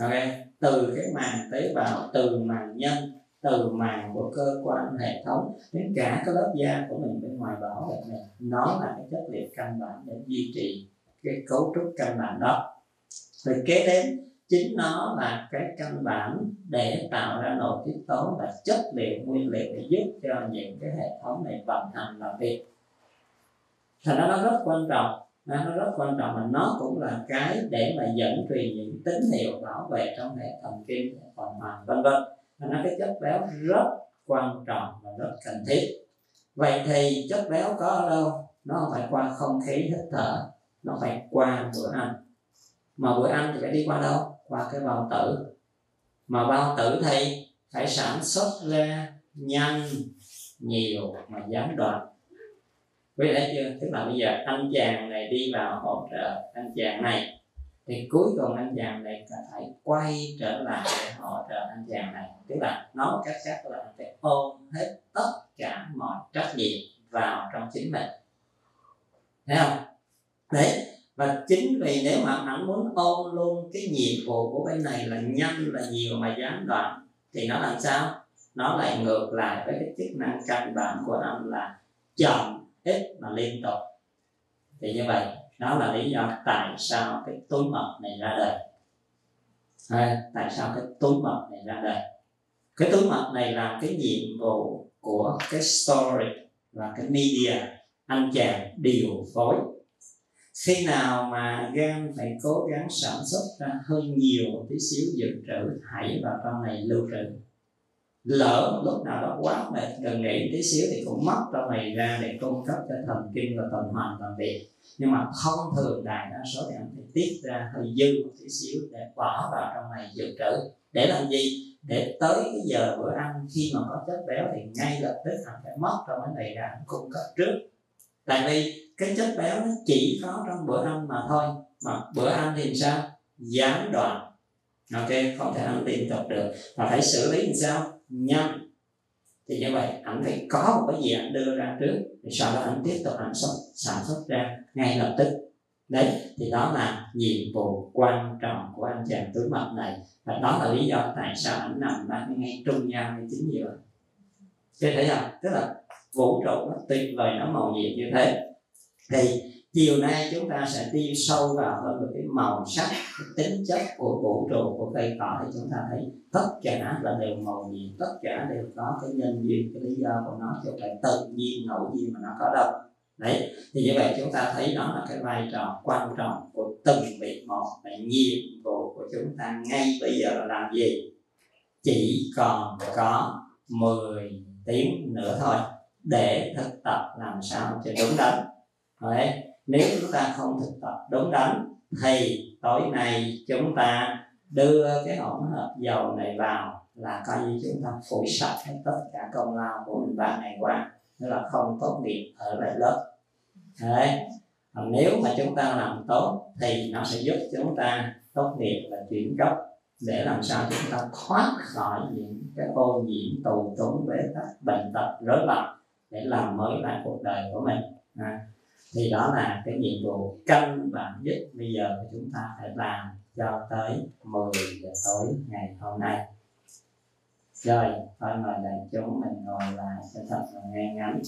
Ok? Từ cái màng tế bào, từ màng nhân, từ màng của cơ quan hệ thống, đến cả cái lớp da của mình bên ngoài bảo vệ mình nó là cái chất liệu căn bản để duy trì cái cấu trúc căn bản đó. Rồi kế đến chính nó là cái căn bản để tạo ra nội tiết tố và chất liệu nguyên liệu để giúp cho những cái hệ thống này vận hành làm việc thành ra nó rất quan trọng, nó rất quan trọng mà nó cũng là cái để mà dẫn truyền những tín hiệu bảo vệ trong hệ thần kinh, hệ tuần hoàn, vân vân. Nó cái chất béo rất quan trọng và rất cần thiết. Vậy thì chất béo có ở đâu? Nó không phải qua không khí hít thở, nó phải qua bữa ăn. Mà bữa ăn thì phải đi qua đâu? Qua cái bao tử. Mà bao tử thì phải sản xuất ra nhanh, nhiều mà gián đoạn. Quý vị thấy chưa? Tức là bây giờ anh chàng này đi vào hỗ trợ anh chàng này, thì cuối cùng anh chàng này phải quay trở lại để hỗ trợ anh chàng này. Tức là nói một cách khác là anh phải ôm hết tất cả mọi trách nhiệm vào trong chính mình. Thấy không? Đấy và chính vì nếu mà anh muốn ôm luôn cái nhiệm vụ của bên này là nhanh là nhiều mà gián đoạn. Thì nó làm sao? Nó lại ngược lại với cái chức năng căn bản của anh là chậm ít mà liên tục. Thì như vậy đó là lý do tại sao cái túi mật này ra đời. À, tại sao cái túi mật này ra đời? Cái túi mật này là cái nhiệm vụ của cái story và cái media anh chàng điều phối khi nào mà gan phải cố gắng sản xuất ra hơi nhiều một tí xíu dự trữ, hãy vào trong này lưu trữ. Lỡ lúc nào đó quá mệt, gần nghỉ tí xíu thì cũng mất trong này ra để cung cấp cho thần kinh và tuần hoàn làm việc. Nhưng mà thông thường đại đa số thì anh phải tiết ra hơi dư một tí xíu để bỏ vào trong này dự trữ. Để làm gì? Để tới cái giờ bữa ăn khi mà có chất béo thì ngay lập tức anh phải mất trong cái này ra, anh cung cấp trước tại vì cái chất béo nó chỉ có trong bữa ăn mà thôi. Mà bữa ăn thì sao? Gián đoạn. Ok, không thể ăn liên tục được. Và phải xử lý làm sao? Nhanh. Thì như vậy anh phải có một cái gì anh đưa ra trước thì sau đó anh tiếp tục anh xuất sản xuất ra ngay lập tức. Đấy, thì đó là nhiệm vụ quan trọng của anh chàng túi mật này. Và đó là lý do tại sao anh nằm ở ngay trung gian ngay chính giữa. Thế thấy không? Tức là vũ trụ nó tuyệt vời, nó màu nhiệm như thế. Thì chiều nay chúng ta sẽ đi sâu vào hơn về cái màu sắc, cái tính chất của vũ trụ, của cây cỏ thì chúng ta thấy tất cả là đều màu nhiệm, tất cả đều có cái nhân duyên, cái lý do của nó, chứ không phải tự nhiên, ngẫu nhiên mà nó có đâu. Đấy, thì như vậy chúng ta thấy đó là cái vai trò quan trọng của từng việc một và nhiệm vụ của chúng ta ngay bây giờ là làm gì? Chỉ còn có 10 tiếng nữa thôi để thực tập làm sao cho đúng đắn. Đấy. nếu chúng ta không thực tập đúng đắn, thì tối nay chúng ta đưa cái hỗn hợp dầu này vào là coi như chúng ta phủi sạch hết tất cả công lao của mình ba ngày qua. Nên là không tốt nghiệp ở lại lớp. Đấy, còn nếu mà chúng ta làm tốt thì nó sẽ giúp chúng ta tốt nghiệp và chuyển cấp để làm sao chúng ta thoát khỏi những cái ô nhiễm tù túng bế tắc, bệnh tật, rối loạn để làm mới lại cuộc đời của mình. À, thì đó là cái nhiệm vụ căn bản nhất bây giờ chúng ta phải làm cho tới 10 giờ tối ngày hôm nay. Rồi thôi mời đại chúng mình ngồi lại cho thật là nghe ngắn.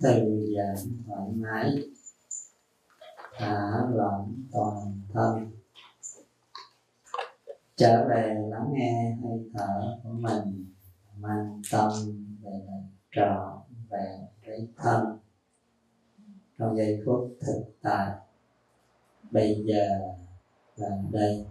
Từ giờ thoải mái thả lỏng toàn thân trở về lắng nghe hơi thở của mình, mang tâm về lại trọn về với thân. Trong giây phút thực tại, bây giờ là đây.